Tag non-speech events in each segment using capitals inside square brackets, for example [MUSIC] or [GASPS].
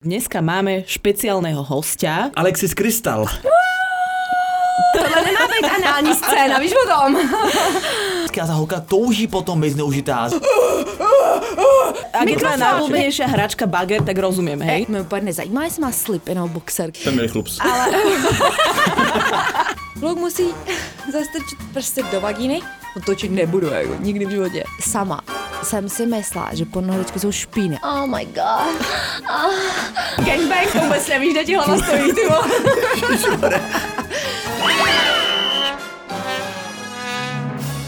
Dneska máme špeciálneho hostia. Alexis Krystal. Tohle nemá být anální scéna, víš o tom? A ta holka touží potom být zneužitá. Ak je tvoja najobľúbenejšia hračka bager, tak rozumiem, hej? Mě úplně nezajímá, jestli má slipy nebo boxer. Ten milý chlups. [LAUGHS] Kluk musí zastrčit prsty do vagíny. Otočit nebudu, jako nikdy v životě. Sama jsem si myslela, že pornohračky jsou špíny. Oh my god. Oh. Gangbang, to vůbec nevíš, kde ti hlava stojí, ty [LAUGHS]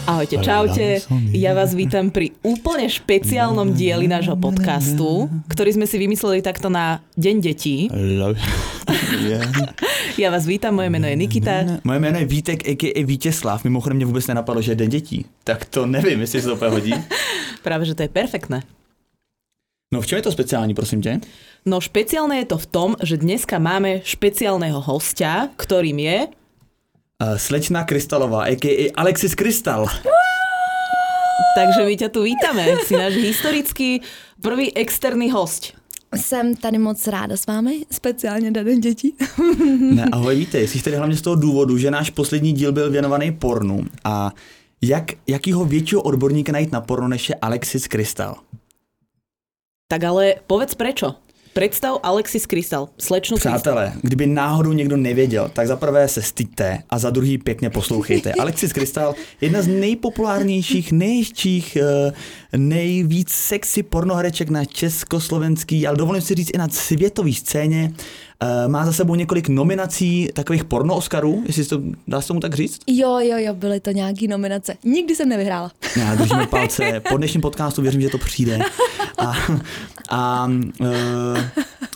Ahojte, čaute. Ja vás vítam pri úplne špeciálnom dieli nášho podcastu, ktorý sme si vymysleli takto na Deň detí. [LAUGHS] Ja vás vítam, moje meno je Nikita. Moje jméno je Vítek, a.k.a. Vítězslav. Mimochodem mě vůbec nenapadlo, že je den dětí. Tak to nevím, jestli se to úplně hodí. [LAUGHS] Práve, že to je perfektné. No v čem je to speciální, prosím tě? No špeciálne je to v tom, že dneska máme špeciálneho hostia, ktorým je... Uh, slečna Krystalová, a.k.a. Alexis Krystal. Takže my ťa tu vítame. Si náš historický prvý externý host. Jsem tady moc ráda s vámi, speciálně den dětí. [LAUGHS] Ne, ahoj, vítej. Jsi tady hlavně z toho důvodu, že náš poslední díl byl věnovaný pornu. A jak, jakýho většího odborníka najít na porno, než je Alexis Krystal? Tak ale povedz prečo. Predstav Alexis Krystal, slečnu Krystal. Přátelé, kdyby náhodou někdo nevěděl, tak za prvé se styďte a za druhý pěkně poslouchejte. [LAUGHS] Alexis Krystal, jedna z nejpopulárnějších, nejhezčích, eh, nejvíc sexy pornohereček na československý, ale dovolím si říct i na světové scéně. Eh, Má za sebou několik nominací takových porno Oscarů, jestli to dá se tomu tak říct. Jo, jo, jo, byly to nějaký nominace. Nikdy jsem nevyhrála. Já držíme [LAUGHS] palce. Po dnešním podcastu věřím, že to přijde. A, a, eh,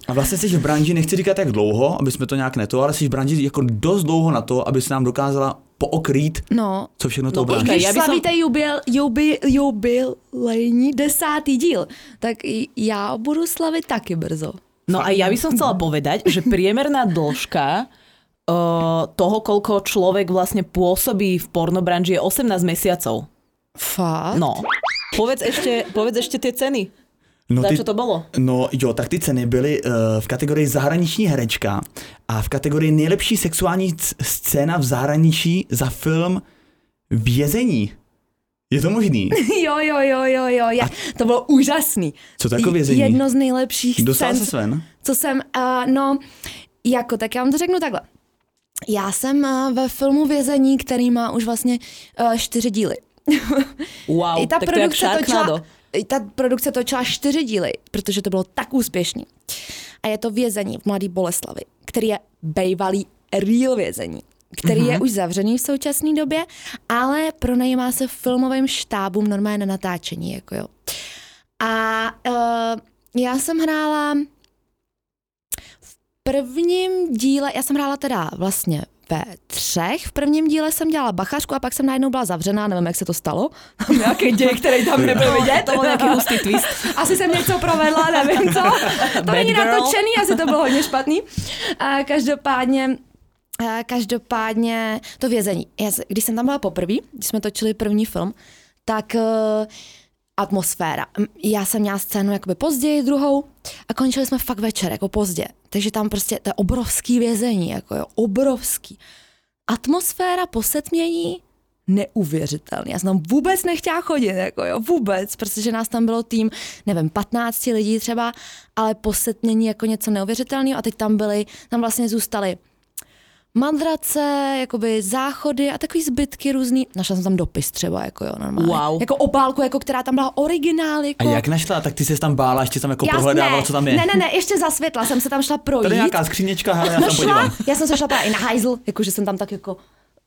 a vlastně jsi v branži, nechci říkat jak dlouho, aby jsme to nějak neto, ale jsi v branži jako dost dlouho na to, aby se nám dokázala pookrýt, No, co všechno to No, počkej, Když já bych slavíte jubil, jubi, jubilejní desátý díl, tak i já budu slavit taky brzo. No a ja by som chcela povedať, že priemerná dĺžka uh, [LAUGHS] toho, koľko človek vlastne pôsobí v pornobranži je 18 mesiacov. Fakt? No. Povedz ešte, povedz ešte tie ceny. No, Za čo to bolo? no jo, tak ty ceny byly uh, v kategorii zahraniční herečka a v kategorii nejlepší sexuální c- scéna v zahraničí za film Vězení. Je to možný? [LAUGHS] Jo, jo, jo, jo, jo, já, to bylo úžasný. Co to jako vězení? Jedno z nejlepších Dostal scén, se Sven? co jsem, uh, no, jako, tak já vám to řeknu takhle. Já jsem uh, ve filmu Vězení, který má už vlastně uh, čtyři díly. [LAUGHS] Wow, I ta tak to je jak produkce Sharknado. točila, i ta produkce točila čtyři díly, protože to bylo tak úspěšný. A je to vězení v Mladý Boleslavi, který je bejvalý real vězení, který Mhm. je už zavřený v současné době, ale pronajímá se filmovým štábům normálně na natáčení. Jako jo. A uh, já jsem hrála v prvním díle, já jsem hrála teda vlastně ve třech. V prvním díle jsem dělala bachařku a pak jsem najednou byla zavřená, nevím, jak se to stalo. Nějaký děj, který tam nebyl vidět. To byl nějaký hustý twist. Asi jsem něco provedla, nevím co. To Bad není girl. natočený, asi to bylo hodně špatný. A každopádně Každopádně to vězení. Já, když jsem tam byla poprvé, když jsme točili první film, tak uh, atmosféra. Já jsem měla scénu jakoby později, druhou, a končili jsme fakt večer, jako pozdě. Takže tam prostě to je obrovský vězení, jako jo, obrovský. Atmosféra posetmění neuvěřitelný. Já jsem tam vůbec nechtěla chodit, jako jo, vůbec, protože nás tam bylo tým, nevím, 15 lidí třeba, ale posetmění jako něco neuvěřitelného a teď tam byly, tam vlastně zůstaly madrace, jakoby záchody a takový zbytky různý. Našla jsem tam dopis třeba, jako jo, normálně. Wow. Jako obálku, jako která tam byla originál, A jako. jak našla? Tak ty se tam bála, ještě tam jako Já- prohledávala, ne, co tam je. Ne, ne, ne, ještě za světla jsem se tam šla projít. Tady je nějaká skříněčka, hele, já no tam šla, podívám. já jsem se šla právě i na hajzl, jakože jsem tam tak jako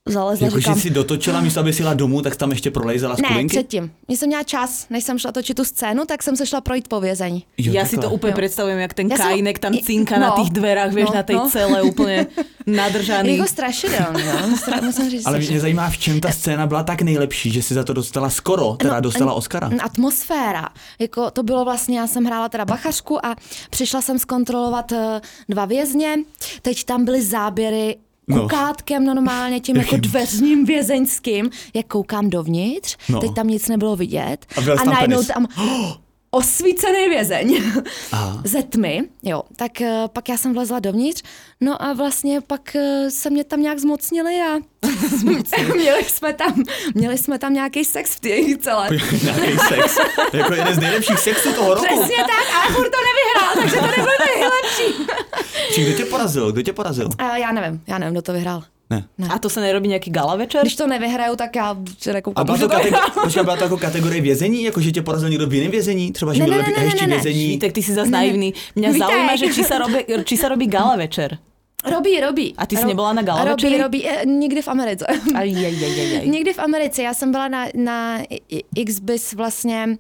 zalezla, Jako, říkám, že si dotočila, místo aby si jela domů, tak tam ještě prolejzala ne, skulinky? předtím. Když jsem měla čas, než jsem šla točit tu scénu, tak jsem se šla projít po vězení. Jo, ja si to Jo. predstavujem, jak ten Ja som- kajinek tam cinka na no, tých dverách, vieš, no, na tej no. cele úplne [LAUGHS] nadržaný. Jako strašidelný, no. Musím- Musím říct, Ale mě zajímá, v čem ta scéna byla tak nejlepší, že si za to dostala skoro, teda No, dostala Oscara. Atmosféra. Jako to bylo vlastně, já jsem hrála teda bachařku a přišla jsem zkontrolovat eh, dva vězně. Teď tam byly záběry No. kukátkem normálně, tím [LAUGHS] jako Jakým? dveřním vězeňským, jak koukám dovnitř, No. teď tam nic nebylo vidět. A tam najednou penis. tam... [GASPS] osvícený vězeň Aha. [LAUGHS] ze tmy, jo, tak eh, pak já jsem vlezla dovnitř, no a vlastně pak eh, se mě tam nějak zmocnili a [LAUGHS] [LAUGHS] měli jsme tam, měli jsme tam nějaký sex v té celé. Nějaký sex. Jako jeden z nejlepších sexů toho roku. Přesně tak, ale furt to nevyhrál, takže to nebylo nejlepší. Či kdo tě porazil? Kdo tě porazil? A já nevím, já nevím, kdo to vyhrál. Ne. A to se nerobí nějaký gala večer? Když to nevyhraju, tak já se A nekoukám. byla že to, to kateg- počkej, byla to jako kategorie vězení? Jako, že tě porazil někdo v jiném vězení? Třeba, že Ne, byl ne, ne, ne, hezčí ne, ne. vězení? Vítek, ty si zase naivný. Mňa Vítek. zaujíma, že či sa, robí, či sa robí gala večer. Robí, robí. A ty jsi nebyla na gala Robí, večeri? robí, eh, nikdy v Americe. Aj, aj, aj, aj. Někdy v Americe, já jsem byla na, na XBIS vlastně,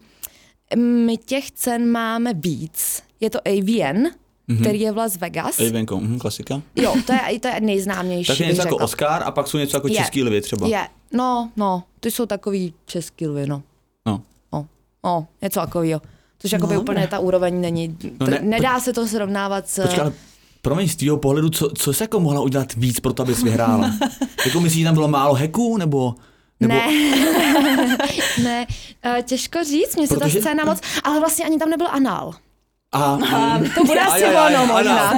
my těch cen máme víc. Je to AVN, mm-hmm. který je v Las Vegas. Ej, venko, mhm, klasika. Jo, to je, to je nejznámější. Tak je bych něco jako řekla. Oscar a pak jsou něco jako Je. český lvy třeba. Je, no, no, ty jsou takový český lvy, no. No. No, no něco takového. Což jakoby No, úplně ta úroveň není, No ne, nedá se to srovnávat s... Počkej, ale promiň, z tvýho pohledu, co, co jsi jako mohla udělat víc pro to, abys vyhrála? [LAUGHS] jako myslíš, že tam bylo málo heků, nebo... nebo Ne, [LAUGHS] ne, eh, těžko říct, mě se ta scéna moc, ale vlastně ani tam nebyl anál. A, To bude asi ono možná.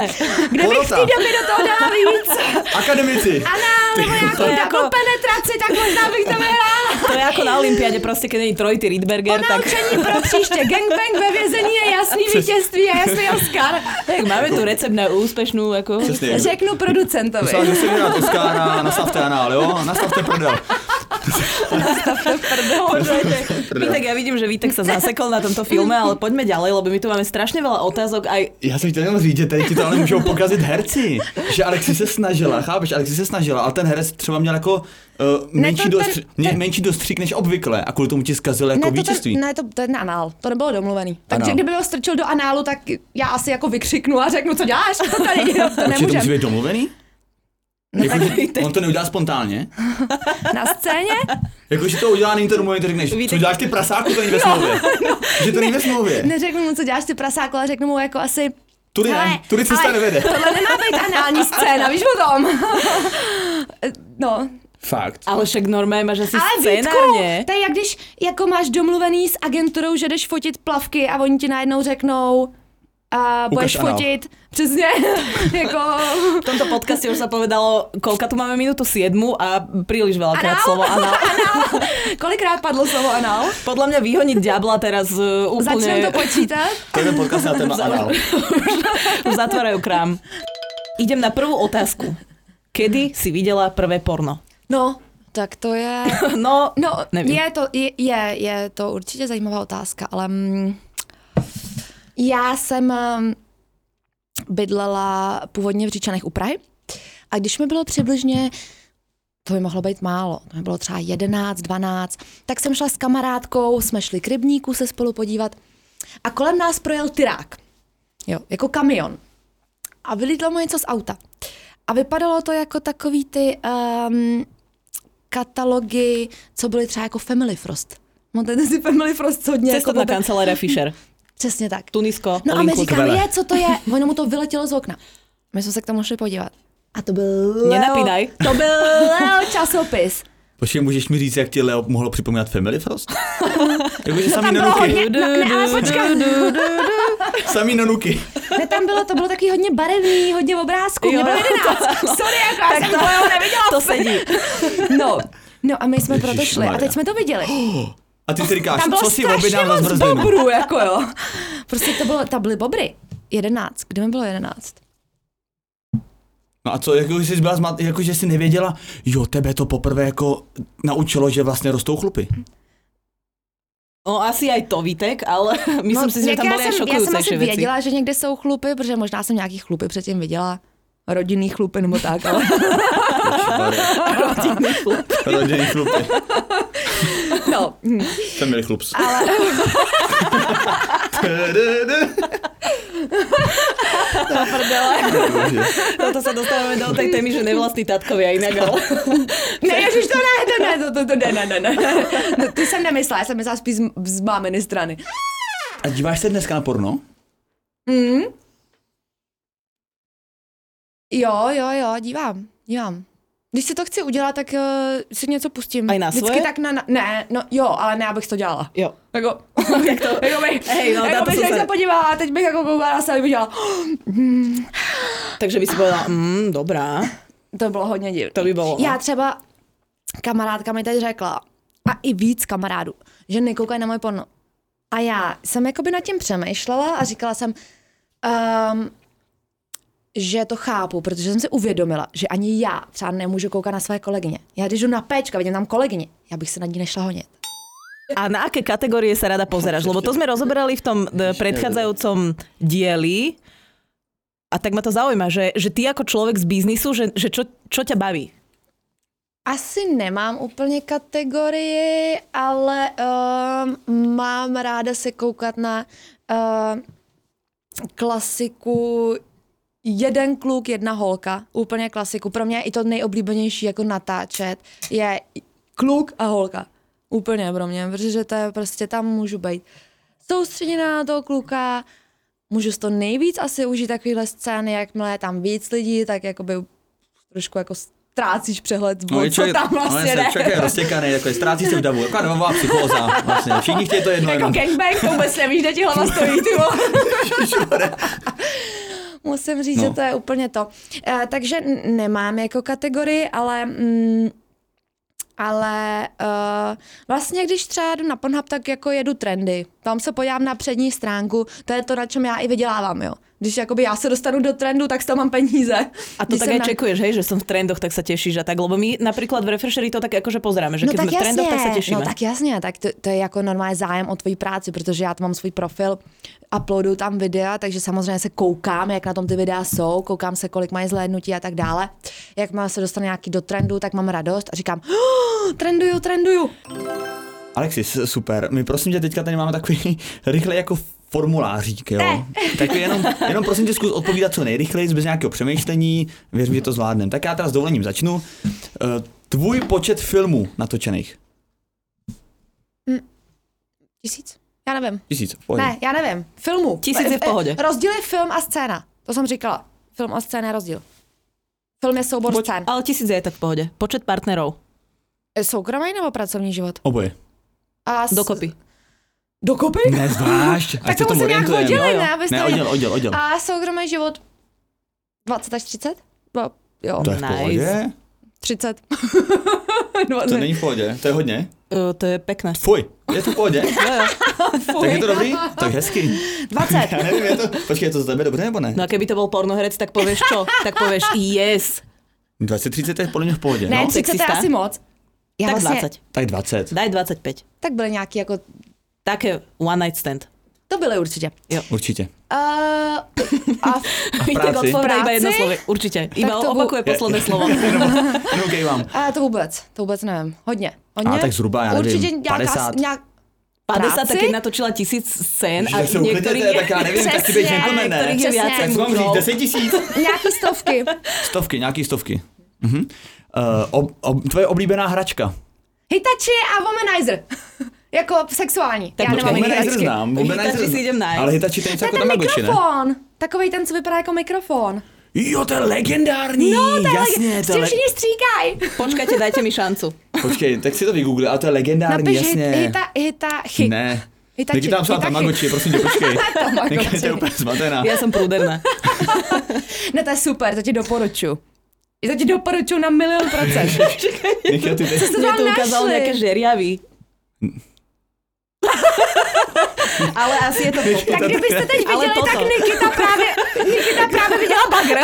Kde bych v té době do toho dala víc? Akademici. Anál, [LAUGHS] je takovou jako- penetraci, tak možná bych to vyhrála. [LAUGHS] To je ako na Olympiade, proste keď není trojitý Rydberger, tak, Naučení pro příště. Gangbang ve vězení je jasný vítězství a jasný Oscar. [LAUGHS] tak máme tu recept na úspešnú, ako... Přesně. Řeknu producentovi. Myslím, že si vyhrát Oscara, nastavte anál, jo? Nastavte prdel. Vítek, ja vidím, že Vítek sa zasekol na tomto filme, ale poďme ďalej, lebo my tu máme strašne veľa otázok aj Já jsem chtěl jenom říct, že tady ti to ale můžou pokazit herci. Že Alexi se snažila, chápeš? Alexi se snažila, ale ten herec třeba měl jako uh, menší, to ten- dostři- ne, menší dostřík než obvykle a kvůli tomu ti zkazil jako Ne, to vítězství. ten, ne, to, to je anál. To nebylo domluvený. Takže Anál. kdyby ho strčil do análu, tak já asi jako vykřiknu a řeknu, co děláš? To tady, [LAUGHS] to Určitě to musí nemůžem. být domluvený? Jako, že on to neudělá spontánně? [LAUGHS] Na scéně? Jako, že to udělá, není to domluvený, to řekneš, co Víte- děláš ty prasáku, to není ve [LAUGHS] smlouvě. Že to není ve smlouvě. Neřeknu mu, co děláš ty prasáku, ale řeknu mu jako asi, Tudy ne, tudy cesta ale nevede. Tohle nemá být anální [LAUGHS] scéna, víš o tom? [LAUGHS] No, Fakt. Ale však normálně máš asi ale scénárně. to je jak když jako máš domluvený s agenturou, že jdeš fotit plavky a oni ti najednou řeknou, a budeš anál. fotit, přesně, [LAUGHS] jako... V tomto podcaste už sa povedalo, koľka tu máme minútu 7 a príliš veľakrát Anál? slovo anál. [LAUGHS] Anál. Kolikrát padlo slovo anál? Podľa mňa vyhoniť diabla teraz uh, úplne... Začneme to počítat? To je ten podcast na téma anál. [LAUGHS] Už zatvárajú krám. Idem na prvú otázku. Kedy si videla prvé porno? No, tak to je... No, No, nevím. je to, je, je, je to určitě zajímavá otázka, ale mm, já jsem mm, bydlela původně v Říčanech u Prahy a když mi bylo přibližně to by mohlo být málo, to mi bylo třeba 11, 12, tak jsem šla s kamarádkou, jsme šli k rybníku se spolu podívat a kolem nás projel tyrák, jo, jako kamion a vylítlo mu něco z auta. A vypadalo to jako takový ty um, katalogy, co byly třeba jako Family Frost. Máte si Family Frost, co hodně jako cestovná vůbec- kancelária Fischer. [LAUGHS] Přesně tak. Tunisko, No a my říkáme, je, co to je? Ono mu to vyletělo z okna. My jsme se k tomu šli podívat. A to byl Leo, Nenapínaj. To byl Leo časopis. Počkej, můžeš mi říct, jak ti Leo mohlo připomínat Family Frost? [LAUGHS] Jakože samý bylo nonuky. hodně, no, ne, ale počkej, Samý nonuky. ne, tam bylo, to bylo taky hodně barevný, hodně obrázků, mě Jo, bylo jo, [LAUGHS] 11. Sorry, jako já jsem to [LAUGHS] neviděla. To sedí. No, no a my jsme proto šli a teď jsme to viděli. [GASPS] A ty si říkáš, Tam co si objednám za moc zmrzlinu? bobrů, jako jo. [LAUGHS] Prostě to bylo, tam byly bobry. 11, kde mi bylo 11? No a co, jako jsi byla zmat, jako že jsi nevěděla, jo, tebe to poprvé jako naučilo, že vlastně rostou chlupy. No asi aj to, Vítek, ale [LAUGHS] myslím si, že tam aj jsem, já jsem asi věděla, že někde jsou chlupy, protože možná jsem nějaký chlupy předtím viděla. Rodinný chlupy nebo tak, ale Rodinný chlub. [LAUGHS] Rodinný chlupy. No. hm. Family chlups. Ale Toto sa dostávame do tej témy, že nevlastní tatkovia inak, ale... ne, ježiš, to ne, to ne, to, to, to ne, ne, ne, ne. No, ty jsem nemyslela, já jsem myslela spíš z, z máminy strany. A díváš se dneska na porno? Mm. Jo, jo, jo, dívám, dívám. Když si to chci udělat, tak uh, si něco pustím. Aj na Vždycky svoje? tak na, na, ne, no jo, ale ne, abych to dělala. Jo. Jako, [LAUGHS] jak to, [LAUGHS] jako bych, Hej, no, jako to bych se... se podívala a teď bych jako koukala na sebe, bych dělala, [GASPS] Takže by si povedala, mm, dobrá. to bylo hodně divné. To by bylo, no. Já třeba, kamarádka mi teď řekla, a i víc kamarádů, že nekoukají na moje porno. A já jsem jakoby nad tím přemýšlela a říkala jsem, um, že to chápu, protože jsem si uvědomila, že ani já třeba nemůžu koukat na své kolegyně. Já když jdu na péčka, vidím tam kolegyně, já bych se nad ní nešla honit. A na aké kategórie sa rada pozeráš? Lebo to sme rozoberali v tom e, predchádzajúcom dieli. A tak ma to zaujíma, že, že ty ako človek z biznisu, že, že čo, čo ťa baví? Asi nemám úplně kategorii, ale um, mám ráda se koukat na uh, klasiku jeden kluk, jedna holka. Úplně klasiku. Pro mě i to nejoblíbenější jako natáčet je kluk a holka. Úplně pro mě, protože to je prostě tam můžu být soustředěná na toho kluka, můžu to nejvíc asi užít takovýhle scény, jakmile je tam víc lidí, tak jakoby trošku jako ztrácíš přehled, No, je co člověk, tam vlastně no, jde. člověk je roztěkaný, takový, ztrácí se v davu, taková davová psychóza, vlastně. Všichni chtějí to jedno Jako gangbang, to vůbec nevíš, kde ti hlava stojí, ty vole. [LAUGHS] Musím říct, No. že to je úplně to. E, takže nemám jako kategorii, ale... Mm, ale uh, vlastně, když třeba jdu na Pornhub, tak jako jedu trendy. Tam se podívám na přední stránku, to je to, na čem já i vydělávám, jo. Když jakoby já se dostanu do trendu, tak z toho mám peníze. A to Když tak jsem aj čekuješ, hej, že som v trendoch, tak sa tešíš a tak, lebo my napríklad v Refreshery to tak akože pozeráme, že keď sme v trendoch, tak sa tešíme. No tak jasně, tak to, to je jako normální zájem o tvoji práci, protože já tam mám svůj profil, uploaduju tam videa, takže samozřejmě se koukám, jak na tom ty videa jsou, koukám se, kolik mají zhlédnutí a tak dále. Jak se dostane nějaký do trendu, tak mám radost a říkám, oh, trenduju, trenduju. Alexis, super. My prosím tě, teďka tady máme takový [LAUGHS] rychle jako formulářík, jo. [LAUGHS] Tak jenom, jenom prosím tě zkus odpovídat co nejrychleji, bez nějakého přemýšlení, věřím, že to zvládneme. Tak já teda s dovolením začnu. Eh, Tvůj počet filmů natočených? Tisíc? Já nevím. Tisíc, v pohodě. Ne, já nevím. Filmu. Tisíc je v Eh, eh, pohodě. Rozdíl je film a scéna. To jsem říkala. Film a scéna je rozdíl. Film je soubor Poč- scén. ale tisíc je tak v pohode. Počet partnerov. Eh, Soukromý nebo pracovní život? Oboje. A s... Dokopy. Dokopy? Ne, zvlášť, [LAUGHS] Tak se to tomu musím nějak oddělit, ne? Abyste Ne, odděl, odděl, odděl. A soukromý život 20 až 30? No, jo, To je v Nice. pohodě? [LAUGHS] 30. To není v pohodě, to je hodně. Uh, to je pekné. Fuj, je to v pohodě? [LAUGHS] Tak je to dobrý? Tak hezky. 20. Já nevím, je to, počkej, je to za tebe dobře nebo ne? No a keby to bol pornoherec, tak povieš čo? Tak povieš yes. 20-30 je podle mě v pohodě. Ne, No, 30 je asi moc. Já tak vlastně, 20. tak 20. Daj 25. Tak byly nějaký jako, Také one night stand. to byly určitě. Určitě. Uh, a Vítek [LAUGHS] [LAUGHS] práci? odpovedá iba jedno Práci? slovo. Určite. Iba to bu- opakuje posledné slovo. [LAUGHS] Jenom a to vůbec, to vůbec nevím. Hodně, hodně. A tak zhruba, já nevím, Určitě nějaká, 50. Nějak, 50, Práci? tak keď natočila tisíc scén a se niektorých uklidněte, tak já nevím, tak si Přesně. gentleman, ne? Niektorých je Přesně. viacej Tak co mám říct, mužov. 10 tisíc? nějaký stovky. Stovky, nějaký stovky. Mhm. Uh, ob, ob, tvoje oblíbená hračka. Hitachi a womanizer. Jako sexuální. Tak Já nemám Womanizer hračky. znám. Womanizer si idem nájsť. Ale Hitachi to je něco To je jako ten Tamagotchi, ne? mikrofon. Takový ten, co vypadá jako mikrofon. Jo, to je legendární, No, to je jasně. s To je tím le... všichni stříkají. Počkajte, dajte mi šancu. Počkej, tak si to vygoogli, ale to je legendární, Napiš jasně. hit, hita, hita, chy. Ne. Hitachi, Taky tam psala Hitachi. Tamagotchi, prosím tě, počkej. [LAUGHS] To je úplně zmatená. Ja som prúderná. [LAUGHS] Ne, to je super, to ti doporučuju. I to ti doporučuju na milion procent. [LAUGHS] Nechal ty teď. to tam to ukázalo našli? nejaké žeriavy. [LAUGHS] Ale asi je to tak kdybyste teď Ale viděli, tak toto. Nikita právě, Nikita právě viděla bagr.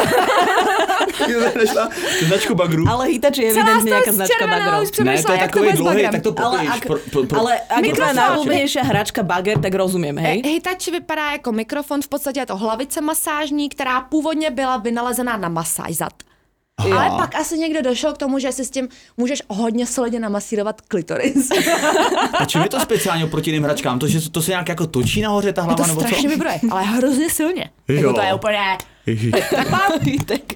Našla [LAUGHS] značku bagru. Ale Hitachi je toho nejaká značka už Ne, to je takový dlouhý, tak to Ale, pokojíš. ak, pro, pro, pro, ale ak je tvoja Mikrofón. najobľúbenejšia hračka bager, tak rozumiem, hej? Hitachi vypadá jako mikrofon, v podstatě je to hlavice masážní, která původně byla vynalezená na masáž zad. Aha. Ale pak asi někdo došel k tomu, že si s tím můžeš hodně solidně namasírovat klitoris. A čím je to speciálně oproti jiným hračkám? To, že to se nějak jako točí nahoře ta hlava, to nebo co? strašně vybroje, ale hrozně silně. Jo. Jako to je úplně...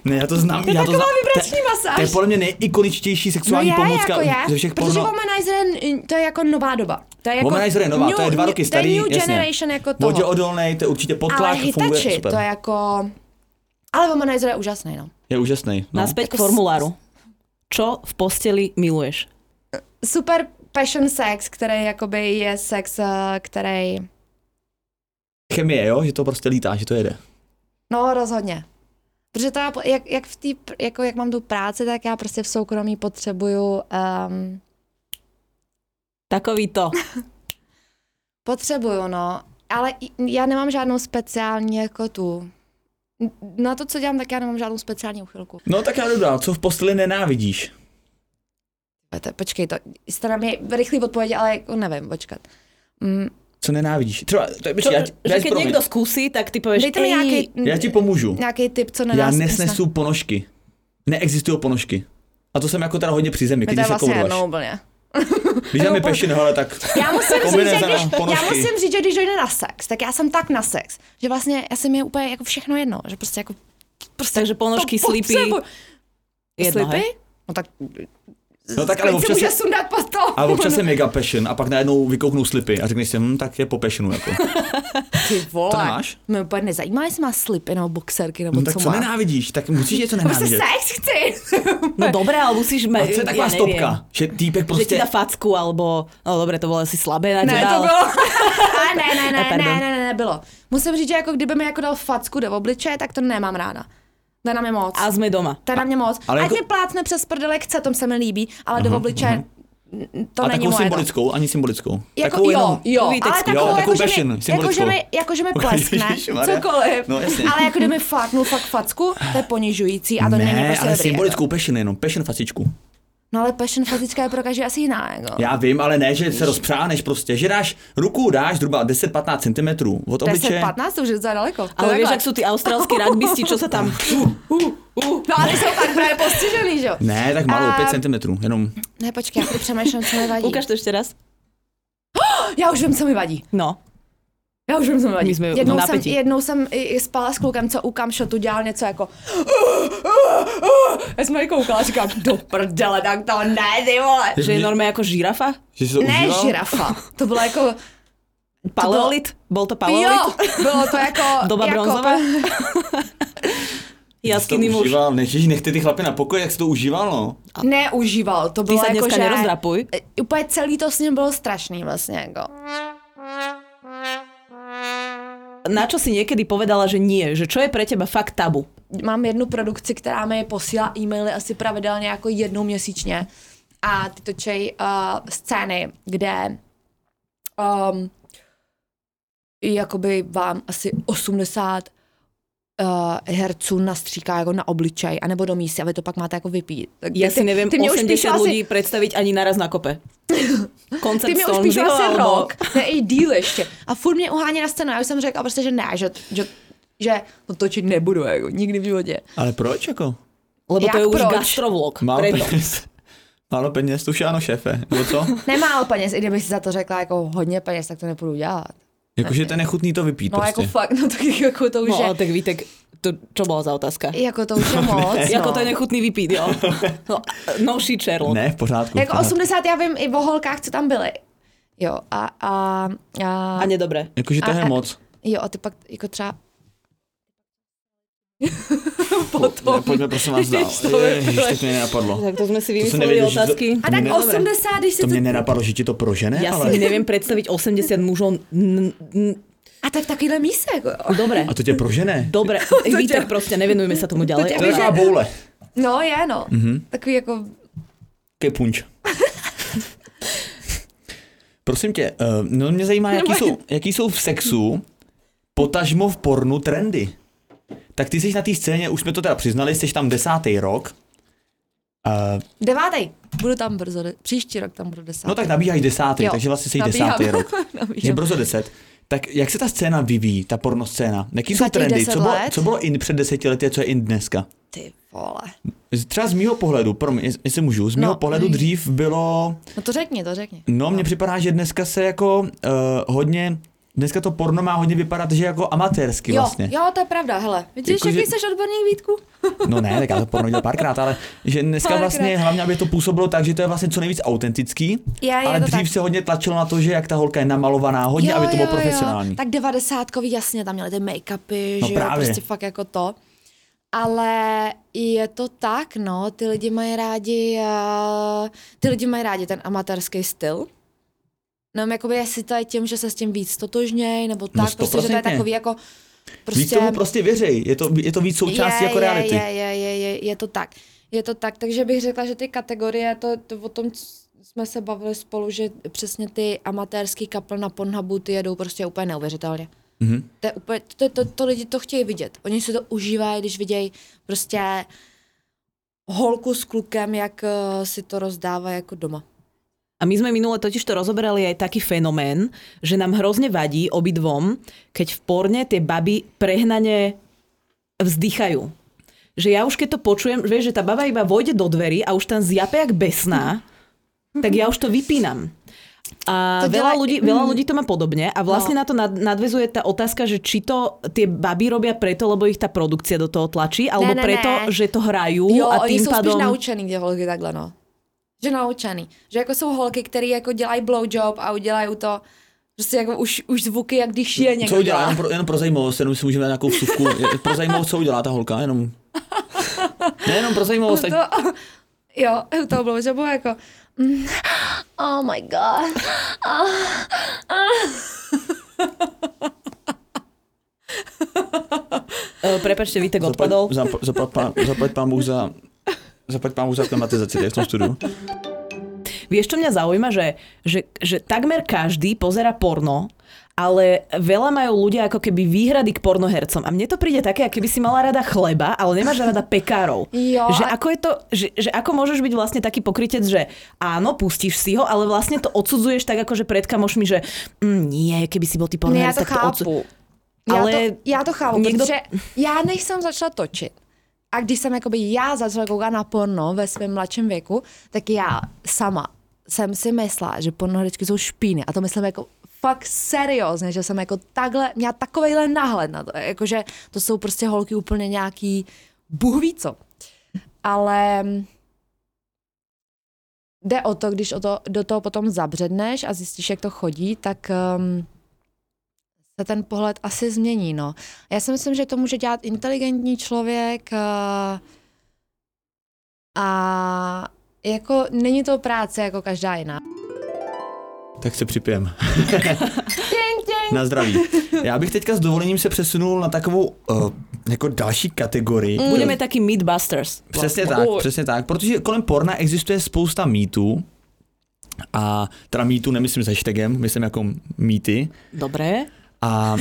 Ne, já to znám. To je já to taková znám. vibrační To- masáž. To je podle mě nejikoničtější sexuální no je, pomůcka jako je, ze všech protože porno. Womanizer je, to je jako nová doba. To je jako Womanizer je nová, to je dva roky starý, To je new jasně. generation jako toho. Vodě odolnej, to je určitě ale potlak, funguje Hitachi, super. to je jako... Ale Womanizer je úžasný, no. Je úžasný. No. Naspäť k Jako formuláru. čo v posteli miluješ? Super passion sex, který jakoby je sex, eh, který... Chemie, jo? Že to prostě lítá, že to jede. No rozhodně. Protože to já, jak, jak, v tý, jako jak mám tu práci, tak já prostě v soukromí potřebuju um, Takový to. [LAUGHS] Potřebuju, no. Ale já nemám žádnou speciální jako tu. Na to, co dělám, tak já nemám žádnou speciální uchylku. No tak já jdu dál. Co v posteli nenávidíš? Počkej, to jste na mě rychlý odpověď, ale jako nevím, počkat. Mm, Co nenávidíš? Třeba, to je, počkej, já, že já, keď promiň. niekto skúsi, tak ty povieš, dejte mi ej, nějaký, já ti pomůžu. nějaký tip, co nedá Já nesnesu ponožky. Neexistují ponožky. A to jsem jako teda hodně při zemi, Mi to když je se vlastně koudlaš. Když dáme pešin, hele, tak Já musím, říct, že když, já musím říct, že když dojde na sex, tak já jsem tak na sex, že vlastně já jsem je úplně jako všechno jedno, že prostě jako prostě Takže ponožky, potřebuju. jedno, slipy? No tak No tak ale občas může sundat to. A občas je mega passion a pak najednou vykouknou slipy a řekneš si, hm, tak je po passionu jako. [LAUGHS] Ty vole. To nemáš? Mě úplně nezajímá, jestli má slipy nebo boxerky nebo No tak co co má. nenávidíš? Tak musíš něco [LAUGHS] Prostě nenávidět. sex chci. [LAUGHS] No dobré, ale musíš... Ma, A co je taková stopka? Že týpek Že ti prostě... dá facku, alebo... No dobre, to bolo asi slabé na Ne, to bylo. A ne, ne, ne, Pardon. ne, ne, ne, nebylo. Musím říct, že jako kdyby mi jako dal facku do obličeje, tak to nemám ráda. To je na mě moc. A sme doma. To je na mě moc. Ale Ať jako- mě plácne přes prdele, chce, to se mi líbí, ale do obličeje n- to a není takovou no. symbolickou, ani symbolickou. Jako, takovou jo, jenom- jo, Víte, ale jo, takovou, takovou jako, že passion, mi, jako, symbolickou. že mi, jako, že mi Ježišmarja. cokoliv. No, jasně. ale jako kdyby fláknul fakt facku, to je ponižující a to není ne, prostě ale dobrý, symbolickou Jako. passion jenom, passion facičku. No ale passion fyzická je pro každý asi jiná. Jako. Já vím, ale ne, že se rozpřáneš prostě, že dáš ruku, dáš zhruba 10-15 cm od obličeje. 10-15 to už je docela daleko. Ale je vieš, takhle. ak sú tí austrálsky rugbysti, čo sa tam... No ale jsou tak právě postižený, že jo? Ne, tak malou, A- 5 cm, jenom. Ne, počkej, já přemýšlím, co mi vadí. Ukáž to ešte raz. [GASPS] Já už vím, co mi vadí. No. Já už mi vadí. My jsme jednou, jsem, jednou jsem i, i spala s klukem, co u kamšotu dělal něco jako já jsem na něj koukala a říkám, do prdele, tak to ne, ty vole. Že je normálne ako žirafa? Že si to Ne, užíval? žirafa. To bylo jako, Paleolit? Bol to paleolit? jo, bylo to jako, Doba jako, bronzová? [LAUGHS] Jaskyný muž. užíval, než nechte ty chlapy na pokoji, jak jsi to užíval, no. Neužíval, to Ty bylo sa jako, dneska že... nerozdrapuj. E, Úplně celý to s ním bylo strašný vlastně, jako. Na čo si niekedy povedala, že nie? Že čo je pre teba fakt tabu? mám jednu produkci, která mi posílá e-maily asi pravidelně jako jednou měsíčně a ty točej uh, scény, kde um, jakoby vám asi 80 uh, herců nastříká jako na obličej, anebo do mísy a vy to pak máte jako vypít. Tak Ja ty- si neviem ty mě už 80 píšu asi- ľudí predstaviť ani naraz na kope. [LAUGHS] Koncert Ty mě už píšu asi rok, ne i díl ještě. A furt mě uhání na scénu. Já už jsem řekla prostě, že ne, že, že, že to točit nebudu, jako nikdy v životě. Ale proč jako? Lebo to Jak je už proč? gastrovlog. Málo peněz. Málo peněz, to už je ano šéfe, nebo co? [LAUGHS] Nemálo peněz, i kdybych si za to řekla jako hodně peněz, tak to nepůjdu dělat. Jakože to je nechutný to vypít No prostě. jako fakt, no tak jako to už No, je, ale tak Vítek, to čo bola za otázka? jako to už je [LAUGHS] moc, no. Jako to je nechutný vypít, jo? [LAUGHS] No, no Sherlock. Ne, v pořádku. v Jako pořádku. 80 já vím i o holkách, co tam byly. Jo, a, a, a, A nedobré. Jakože to a- je moc. jo, a ty pak jako třeba [LAUGHS] Ne, pojďme prosím vás dál. Ježiš, tak mě nenapadlo. Tak to sme si vymysleli že to- otázky. A tak Ne, 80, když si To to... mě nenapadlo, že ti to prožene, Ja ale... si neviem predstaviť 80 mužov. N- n- A tak takovýhle míse, jako jo. Dobre, A to tě prožene? dobre. [LAUGHS] Vítek, proste nevenujme sa tomu ďalej. tě- To je taková boule. No je, no. Mhm. Takový jako, Takový punč. Prosím tě, uh, no mě zajímá, jaký jsou, jaký jsou v sexu, potažmo v pornu trendy. Tak ty jsi na té scéně, už jsme to teda přiznali, jsi tam desátý rok. Uh, devátý. Budu tam brzo, de- příští rok tam budu desátý. no tak nabíháš desátý, Jo, takže vlastně jsi nabíhám. desátý rok. [LAUGHS] Je brzo deset. Tak jak se ta scéna vyvíjí, ta porno scéna? Jaký jsou trendy? 10 Co bylo, co bylo in před deseti lety a co je in dneska? Ty vole. Třeba z mýho pohledu, promiň, jest- jestli můžu, z mýho No. pohledu dřív bylo, No to řekni, to řekni. no mně připadá, že dneska se jako uh, hodně, dneska to porno má hodně vypadat, že jako amatérsky Jo, vlastně. jo, to je pravda, hele. Vidíš, Jako, jaký že- jsi odborník, Vítku? [LAUGHS] No ne, tak já to porno dělal párkrát, ale že dneska Párkrát. vlastně hlavně, aby to působilo tak, že to je vlastně co nejvíc autentický, Je, je ale to dřív tak. se hodně tlačilo na to, že jak ta holka je namalovaná, hodně, aby to bylo profesionální. Tak devadesátkový, jasně, tam měli ty make-upy, No že jo, právě. prostě fakt jako to. ale je to tak, no, ty lidi mají rádi, uh, ty lidi mají rádi ten amatérský styl. No, jakoby jestli to je tím, že se s tím víc totožněj, nebo tak, No, prostě, že to je takový jako Prostě... Víc tomu prostě věřej, je to, je to víc součástí je, jako reality. Je, je, je, je, je to tak. Je to tak, takže bych řekla, že ty kategorie, to, to o tom jsme se bavili spolu, že přesně ty amatérský kapel na Pornhubu, ty jedou prostě úplně neuvěřitelně. Mhm. To, je úplně, to, to, to lidi to chtějí vidět. Oni si to užívají, když vidějí prostě holku s klukem, jak uh, si to rozdává jako doma. A my sme minule totiž to rozoberali aj taký fenomén, že nám hrozne vadí obidvom, keď v porne tie baby prehnane vzdychajú. Že ja už keď to počujem, vieš, že tá baba iba vojde do dverí a už tam zjape jak besná, tak ja už to vypínam. A To veľa, dělá- ľudí, veľa ľudí to má podobne a vlastne No. na to nad- nadvezuje tá otázka, že či to tie baby robia preto, lebo ich tá produkcia do toho tlačí, alebo ne, preto, ne. že to hrajú Jo, a oni tým jsou pádom... spíš naučený, holky takhle, no. Že naučený. Že jako jsou holky, které jako dělají blowjob a udělají to prostě jako už, už zvuky, jak když je někdo Co udělá? dělá. Jenom pro, jenom pro zajímavost, jenom si můžeme nějakou vsuvku. Pro zajímavost, co udělá ta holka, jenom... [LAUGHS] Ne, jenom pro zajímavost. Tak... To, jo, u toho blowjobu jako mm, oh my god. Ah, Uh, prepačte, Vítek odpadol. Zaplať, zaplať, pán, zaplať pán Bůh za... Zaplať pán Bůh za klimatizaci v tom studiu. Vieš, čo mňa zaujíma, že, že, že takmer každý pozera porno, ale veľa majú ľudia ako keby výhrady k pornohercom. A mne to príde také, ako keby si mala rada chleba, ale nemáš rada pekárov. [LAUGHS] Jo, že ako je to, že, že ako môžeš byť vlastne taký pokrytec, že áno, pustíš si ho, ale vlastne to odsudzuješ tak akože pred kamošmi, že mm, nie, keby si bol ty Ne, já pornoherec, to tak to odsud... chápu. Já, Ale to, já to chápu, někdo- protože já než jsem začala točit, a když jsem jakoby já začala koukat na porno ve svém mladším věku, tak já sama jsem si myslela, že pornoherečky jsou špíny. A to myslím jako fakt seriózně, že jsem jako takhle, měla takovejhle náhled na to. Jakože to jsou prostě holky úplně nějaký, bůh ví co. Ale jde o to, když o to, do toho potom zabředneš a zjistíš, jak to chodí, tak um, se ten pohled asi změní. No. Já si myslím, že to může dělat inteligentní člověk uh, a jako není to práce jako každá jiná. Tak se připijem. [LAUGHS] Na zdraví. Já bych teďka s dovolením se přesunul na takovou uh, jako další kategorii. Budeme taký Meatbusters. Přesně tak, Uj. přesně tak, protože kolem porna existuje spousta mýtů, a teda mýtů nemyslím s hashtagem, myslím jako mýty. Dobre. A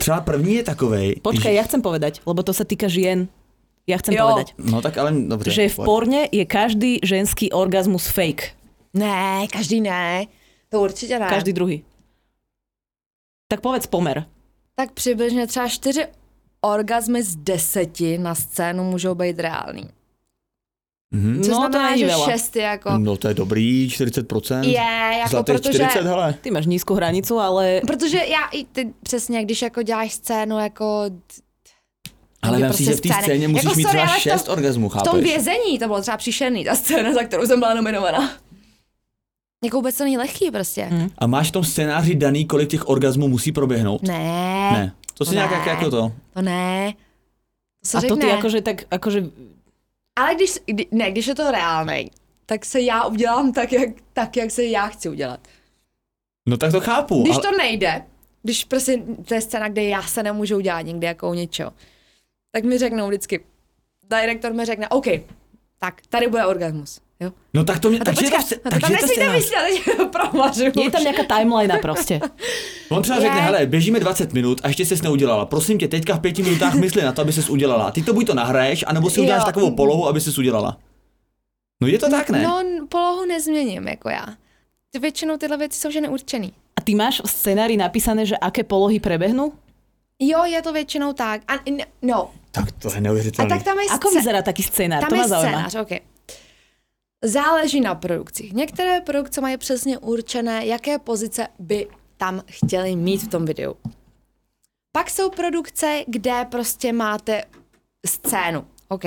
třeba první je takovej, Počkaj, že, ja chcem povedať, lebo to sa týka žien. Ja chcem Jo. povedať, no tak ale dobře. že v porne je každý ženský orgazmus fake. Ne, každý ne. To určitě ne. Každý druhý. Tak povedz pomer. Tak přibližně třeba čtyři orgazmy z deseti na scénu můžou být reální. Mhm. Což No, to znamená, není že veľa. šest je jako... No to je dobrý, 40%. Je, jako Zlatých protože... 40, hele. Ty máš nízku hranicu, ale Protože já i ty přesně, když jako děláš scénu jako Ale vem si, prostě že v té scéně musíš Jako mít sorry, třeba 6 orgasmů, v tom chápeš? vězení, to bylo třeba příšerný, ta scéna, za kterou jsem byla nominovaná. Jako vůbec to není lehký prostě. Hm. A máš v tom scénáři daný, kolik těch orgasmů musí proběhnout? Ne, Ne. To si Ne. nějak jak, jako to. to ne. To se a to ty řekne. akože tak, akože Ale když, kdy, ne, když je to reálný, tak se já udělám tak jak, tak, jak se já chci udělat. No tak to chápu. Když ale... to nejde, když prostě to je scéna, kde já se nemůžu udělat někdy jako u něčeho, tak mi řeknou vždycky, direktor mi řekne, OK, tak tady bude orgasmus. Jo? No tak to mě... A to takže to, no to takže tam je to nesmíte scénář. vysvětlit, že to [LAUGHS] promažu. je tam nejaká timeline proste. [LAUGHS] On třeba řekne, hele, běžíme 20 minut a ještě ses neudělala. Prosím tě, teďka v pěti minutách mysli na to, aby ses udělala. Ty to buď to nahraješ, anebo si Jo. uděláš takovou polohu, aby ses udělala. No je to tak, ne? No, polohu nezměním, jako já. Ty většinou tyhle věci jsou že neurčený. A ty máš v scenári napísané, že aké polohy prebehnú? Jo, je to většinou tak. A, no, Tak to je a neuvěřitelné. tak tam je Ako scé- vyzerá taký scénár? Tam to je scénář, okay. Záleží na produkcích. Některé produkce mají přesně určené, jaké pozice by tam chtěli mít v tom videu. Pak jsou produkce, kde prostě máte scénu. OK.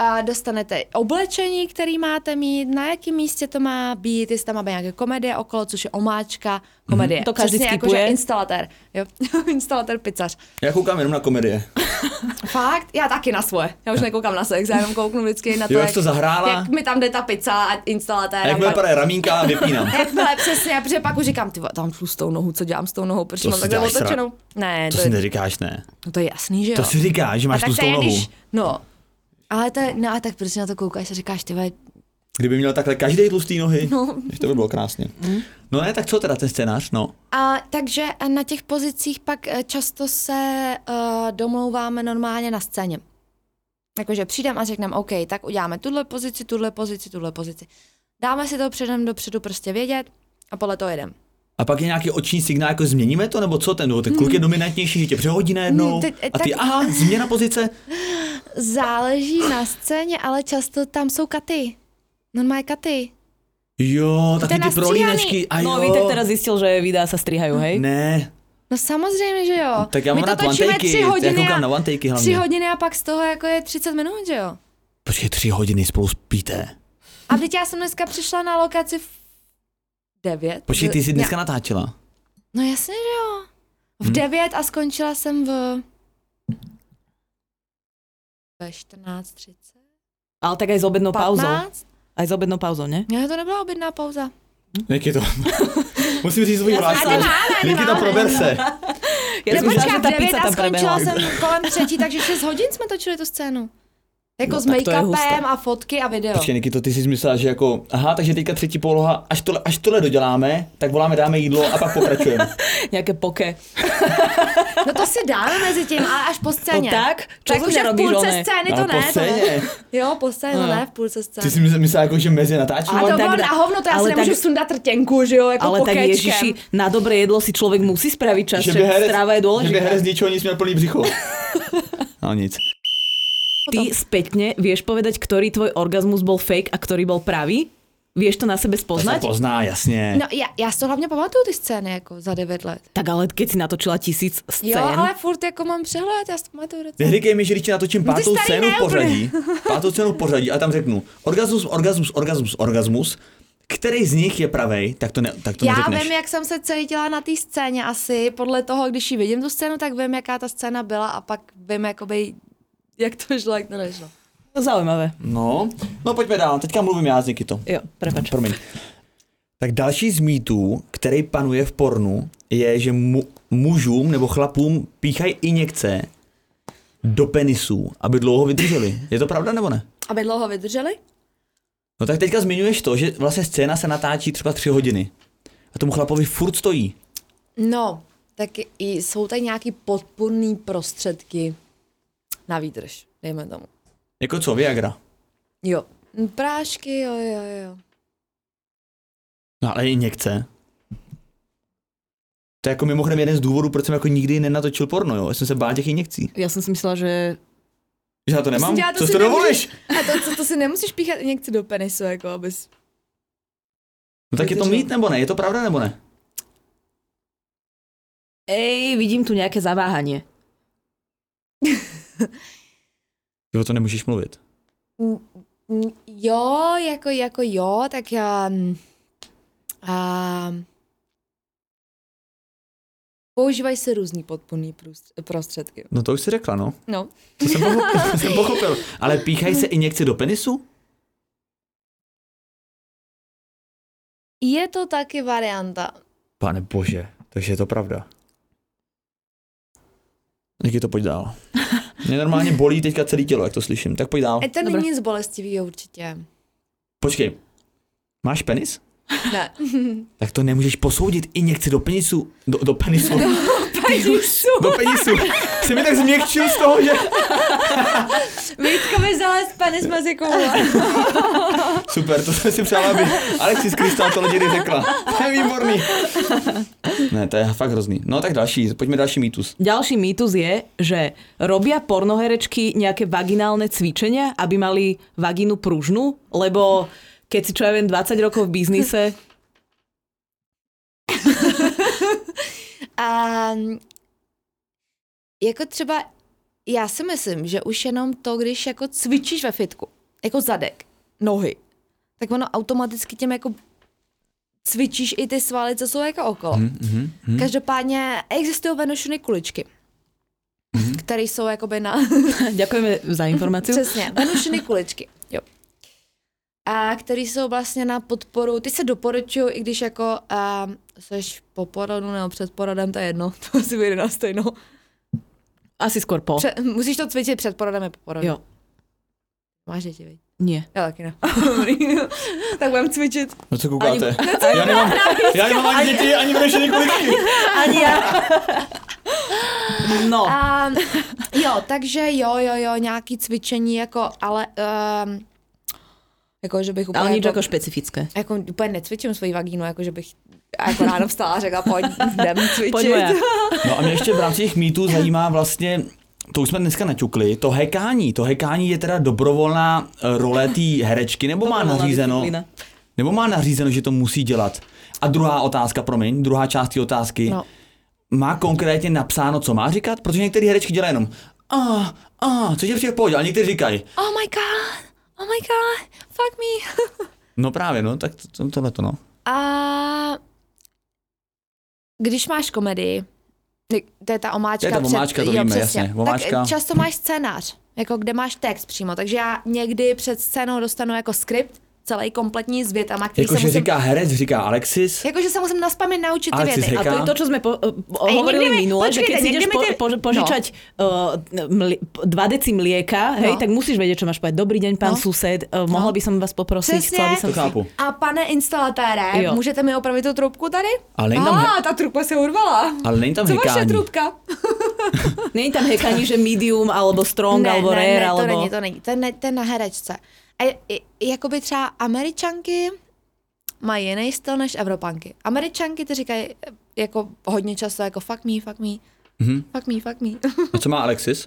A dostanete oblečení, který máte mít, na jakém místě to má být, jestli tam má být nějaké komedie okolo, což je omáčka, komedie. Mhm, to každý Přesně jako, že instalatér, jo, [LAUGHS] instalatér pizzař. Já koukám jenom na komedie. [LAUGHS] Fakt? Já taky na svoje. Já už nekoukám na sex, já jenom kouknu vždycky na to, Jo, jak to zahrála. jak mi tam jde ta pizza a instalatér. A jak a mi pak- vypadá ramínka, [LAUGHS] vypínám. Jakmile přesně, protože pak už říkám, ty tam šlu s tou nohou, co dělám s tou nohou, protože To mám takhle otočenou. Ne, To to, si je, neříkáš, ne. no to je jasný, že jo. To si říkáš, že máš a tlustou nohu. když, no, ale to no a tak proč na to koukáš a říkáš, ty vole, Kdyby měl takhle každý tlustý nohy, No. to by bylo krásně. No ne, tak co teda ten scénář, no. A takže na těch pozicích pak eh, často se uh, domlouváme normálně na scéně. Jakože přijdem a řekneme, OK, tak uděláme tuhle pozici, tuhle pozici, tuhle pozici. Dáme si to předem dopředu prostě vědět a podle toho jedem. A pak je nějaký oční signál, jako změníme to, nebo co ten, nebo ten kluk je dominantnější, že tě přehodí najednou Hmm, teď- a ty, tak- aha, změna pozice. [LAUGHS] Záleží na scéně, ale často tam jsou katy. Normálně katy. Jo, taky ty prolínečky, a jo. No, Vítek teraz zistil, že videá sa strihajú, hej? Ne, No samozřejmě, že jo. tak já My mám to rád točíme tři takey, já hodiny koukám a, na one takey tři hlavně. hodiny a pak z toho jako je 30 minut, že jo. Počkej, tři hodiny spolu spíte. A teď já jsem dneska přišla na lokaci v 9. Počkej, ty jsi dneska natáčela. No jasně, že jo. V Hm. 9 a skončila jsem v... Ve 14.30. Ale tak aj s obednou pauzou. 15? Aj s obednou pauzou, ne? Ne, to nebyla objedná pauza. Jak je to? [LAUGHS] Musím říct svůj Já hlas. jsem- nemáme, Jak je to nemáme. prober se. Myslela, že v tá 9 pizza a tam skončila jsem kolem třetí, takže 6 hodin jsme točili tu scénu. Jako No, s tak to make-upem a fotky a video. Počkej, Nikito, ty jsi myslela, že jako, aha, takže teďka třetí poloha, až tohle, až tohle doděláme, tak voláme, dáme jídlo a pak pokračujeme. [LAUGHS] Nejaké poke. [LAUGHS] No to si dáme mezi tím, ale až po scéně. No tak? Čo tak už v půlce one? scény, to Ale ne. po to scéně. ne. Jo, po scéně, to No. ne, v půlce scény. Ty jsi myslela, jako, že mezi natáčíme? A to tak bylo na hovno, to já si ale nemůžu tak- sundat rtěnku, že jo, jako Ale tak pokečkem. Ježiši, na dobré jedlo si človek musí spraviť čas, že že stráva je že by herec z ničoho nic měl plný břicho. [LAUGHS] No nic. Ty spätne vieš povedať, ktorý tvoj orgazmus bol fake a ktorý bol pravý? Vieš to na sebe To se spoznať? pozná, jasně. No já, já si to hlavně pamatuju ty scény jako za 9 let. Tak ale keď si natočila tisíc scén, Jo, ale furt jako mám přehled, já si to pamatuju docela. Neříkej mi, že když natočím No pátou scénu v pořadí, [LAUGHS] pátou scénu v pořadí a tam řeknu orgasmus, orgasmus, orgasmus, orgasmus, který z nich je pravej, tak to, ne, tak to Já neřekneš. vím, jak jsem se cítila na té scéně asi, podle toho, když ji vidím tu scénu, tak vím, jaká ta scéna byla a pak vím, jakoby, jak to šlo, jak to nešlo. Zaujímavé. No, no pojďme dál, teďka mluvím já, to. Jo, prepač. Promiň. Tak další z mýtů, který panuje v pornu, je, že mu, mužům nebo chlapům píchají injekce do penisů, aby dlouho vydrželi. Je to pravda nebo ne? Aby dlouho vydrželi? No tak teďka zmiňuješ to, že vlastně scéna se natáčí třeba tři hodiny. A tomu chlapovi furt stojí. No, tak i jsou tady nějaký podpůrný prostředky na výdrž, dejme tomu. Jako co, Viagra? Jo. Prášky, jo, jo, jo. No ale injekce. To je jako mimochodem jeden z důvodů, proč jsem jako nikdy nenatočil porno, jo. Já jsem se bál těch injekcí. Ja som si myslela, že Že já to nemám? A to Co si to dovolíš? A to, to, to si nemusíš píchat injekci do penisu, jako abys... No tak je to mít nebo ne? Je to pravda nebo ne? ej, vidím tu nejaké zaváhanie. [LAUGHS] Jo, to nemůžeš mluvit. Jo, jako, jako jo, tak já... mm, A, používají se různý podpůrný prostředky. No to už si řekla, no. No. To jsem pochopil. [LAUGHS] to jsem pochopil. Ale píchají se injekce do penisu? Je to taky varianta. Pane bože, takže je to pravda. Díky to pojď dál. [LAUGHS] Mě normálně bolí teďka celé tělo, jak to slyším. Tak pojď dál. E, to není nic bolestivého určitě. Počkej. Máš penis? Ne. Tak to nemůžeš posoudit injekci do penisu. Do, do penisu. [LAUGHS] Penisu. Do penisu. Jsi mi tak změkčil z toho, že... Vítko mi zalez penis mezi. Super, to jsem si přál, aby Alexis Kristál to někdy řekla. To je výborný. Ne, to je fakt hrozný. No tak další, pojďme další mýtus. Ďalší mýtus je, že robia pornoherečky nejaké vaginálne cvičenia, aby mali vagínu pružnú, lebo keď si čo ja viem 20 rokov v biznise, A jako třeba já si myslím, že už jenom to, když jako cvičíš ve fitku, jako zadek, nohy, tak ono automaticky těm jako cvičíš i ty svaly, co jsou jako okolo. Hm, hm, hm. Každopádně existují venušiny kuličky, které jsou jakoby na... [LAUGHS] Ďakujeme za informáciu. Přesně, venušiny kuličky. A který jsou vlastně na podporu, ty se doporučují, i když jako uh, seš po porodu nebo před porodem, to je jedno, [LAUGHS] to asi vyjde na stejnou. Asi skôr po. Pře- musíš to cvičit před porodem i po porodu. Jo, Máš děti, viď? nie. Já taky ne. [LAUGHS] tak budem cvičit. No co koukáte? Ani- Já nemám, já nemám ani děti, ani vrešený kuličky. Ani ja. [LAUGHS] No, A, jo, takže jo, jo, jo, nějaký cvičení, jako, ale um, jako, že bych úplně, ale nič jako, ako špecifické. jako, úplně necvičím svoji vagínu, jako, že bych jako ráno vstala a řekla, pojď, jdem cvičit. Moja. No a mě ještě v rámci těch mýtů zajímá vlastně, to už jsme dneska naťukli, to hekání. To hekání je teda dobrovolná eh, role té herečky, nebo má nařízeno, disciplína. nebo má nařízeno, že to musí dělat. A druhá otázka, promiň, druhá část té otázky. No. Má konkrétně napsáno, co má říkat? Protože některé herečky dělají jenom a, a, co tě přijde v pohodě, a někteří říkají, Oh my god, oh my god, fuck me. [LAUGHS] no právě, no, tak to, to, tohle to, no. A když máš komedii, to je ta omáčka. To je ta omáčka, to jo, víme, přesně. jasně, omáčka. Tak často máš scénář, jako kde máš text přímo, takže já někdy před scénou dostanu jako skript, celý kompletní s větama, který se Jakože musím... říká herec, říká Alexis, Jakože se musím naspamět naučit ty věty. Hek- A to je to, čo sme po, uh, hovorili niekde mi- minule, že si niekde mi po, po, požičať uh, mli, 2 deci mlieka, hej, No. tak musíš vedieť, čo máš povedať. Dobrý deň, pán No. sused, uh, mohla by som vás poprosiť, Přesně. chcela by som to chápu. A pane instalatére, Jo. můžete mi opravit tu trubku tady? Ale není tam ah, ta trubka se urvala. ale není tam Co vaše hekání. trubka? Není tam hekanie, že medium, alebo strong, ne, alebo ne, rare, ne, to alebo... není, to není. To je, ne- to je na herečce. A jakoby třeba američanky mají jiný styl než evropanky. Američanky ty říkají eh, jako hodně často jako fuck me, fuck me, Mhm. fuck me, fuck me. A co má Alexis?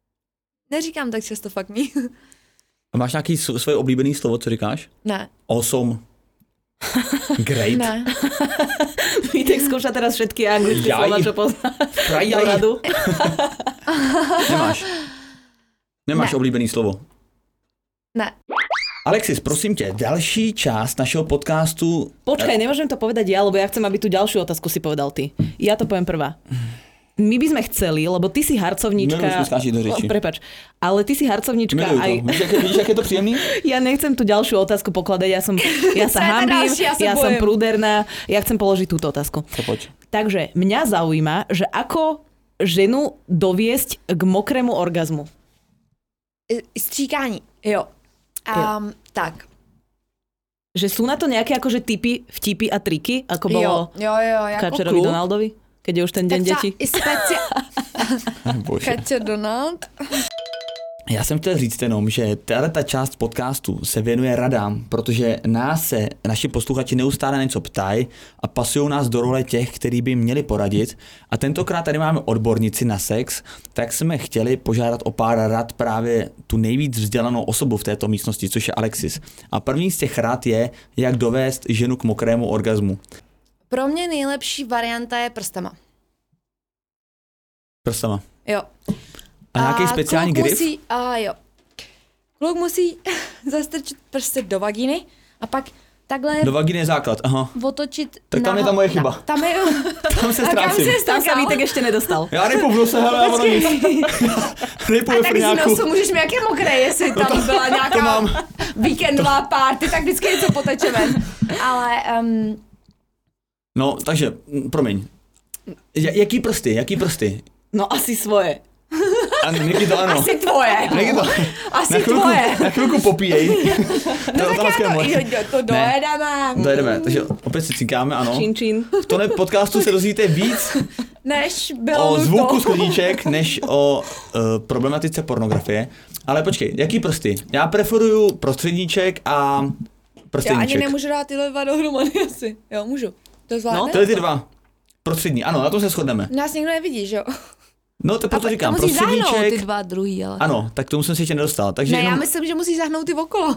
[LAUGHS] Neříkám tak často fuck me. A máš nějaký svoje oblíbený slovo, co říkáš? ne, Awesome. [LAUGHS] Great. ne. [LAUGHS] Vítek skúša teraz všetky anglické Jaj. slova, čo pozná. Frajaj. do radu. Nemáš. Nemáš Ne. oblíbený slovo. Ne. Alexis, prosím tě, další část našeho podcastu. Počkaj, nemôžem to povedať ja, lebo ja chcem, aby tu ďalšiu otázku si povedal ty. Ja to poviem prvá. My by sme chceli, lebo ty si harcovníčka... Milujem, do řeči. Prepač, ale ty si harcovníčka Miluju aj... to. Víš, jak, víš, jak je to příjemný? [LAUGHS] Ja nechcem tú ďalšiu otázku pokladať, ja som, ja sa hambím? Ja ja som prúderná, ja chcem položiť túto otázku. To pojď. Takže mňa zaujíma, že ako ženu doviesť k mokrému orgazmu. Stříkání, jo. Um, tak. Že sú na to nejaké akože typy, vtipy a triky, ako bolo Jo, jo, jo, jako Kačerovi kluk. Donaldovi, keď je už ten deň detí? [LAUGHS] Kačer Donald. Já jsem chtěl říct jenom, že ta část podcastu se věnuje radám, protože nás se naši posluchači neustále na něco ptají a pasují nás do role těch, který by měli poradit. A tentokrát tady máme odbornici na sex, tak jsme chtěli požádat o pár rad právě tu nejvíc vzdělanou osobu v této místnosti, což je Alexis. A první z těch rad je, jak dovést ženu k mokrému orgazmu. Pro mě nejlepší varianta je prstama. Prstama. Jo. A nějaký speciální kluk grif? Musí, a jo. Kluk musí [LAUGHS] zastrčit prsty do vagíny a pak takhle Do vagíny je základ, aha. otočit Tak tam je naho- ta moje chyba. Na, tam je... [LAUGHS] Tam se A kam ztrácím. jsi Tam sa stakal? Vítek ešte nedostal. Já v nose, hele, [LAUGHS] a ono nic. Nejpůjdu A ve tak z frňáku. nosu můžeš mi jak je mokré, jestli tam byla nějaká mám. víkendová party, tak vždycky něco poteče ven. Ale um, No, takže, mm, promiň. Ja- Jaký prsty, jaký prsty? No asi svoje. A Niky to ano. asi tvoje. Niky to, Asi na chvilku, tvoje. na chvilku popíjej. [LAUGHS] No to tak to, jo, to dojedeme. Dojedeme, takže opět si cinkáme, ano. Čin, čin. V tomhle podcastu se dozvíte víc Než bylo o zvuku sklíček, než o uh, problematice pornografie. Ale počkej, jaký prsty? Já preferuju prostředníček a Já ani nemůžu dát tyhle dva dohromady asi. Jo, můžu. To zvládne? No, Tyhle ty dva. Prostřední, ano, na to se shodneme. Nás nikdo nevidí, že jo? No, to proto říkám, to musí zahnout ty prostředníček. dva druhý, ale... Ano, tak tomu jsem se ještě nedostal. Takže ne, jenom, já myslím, že musíš zahnout ty okolo.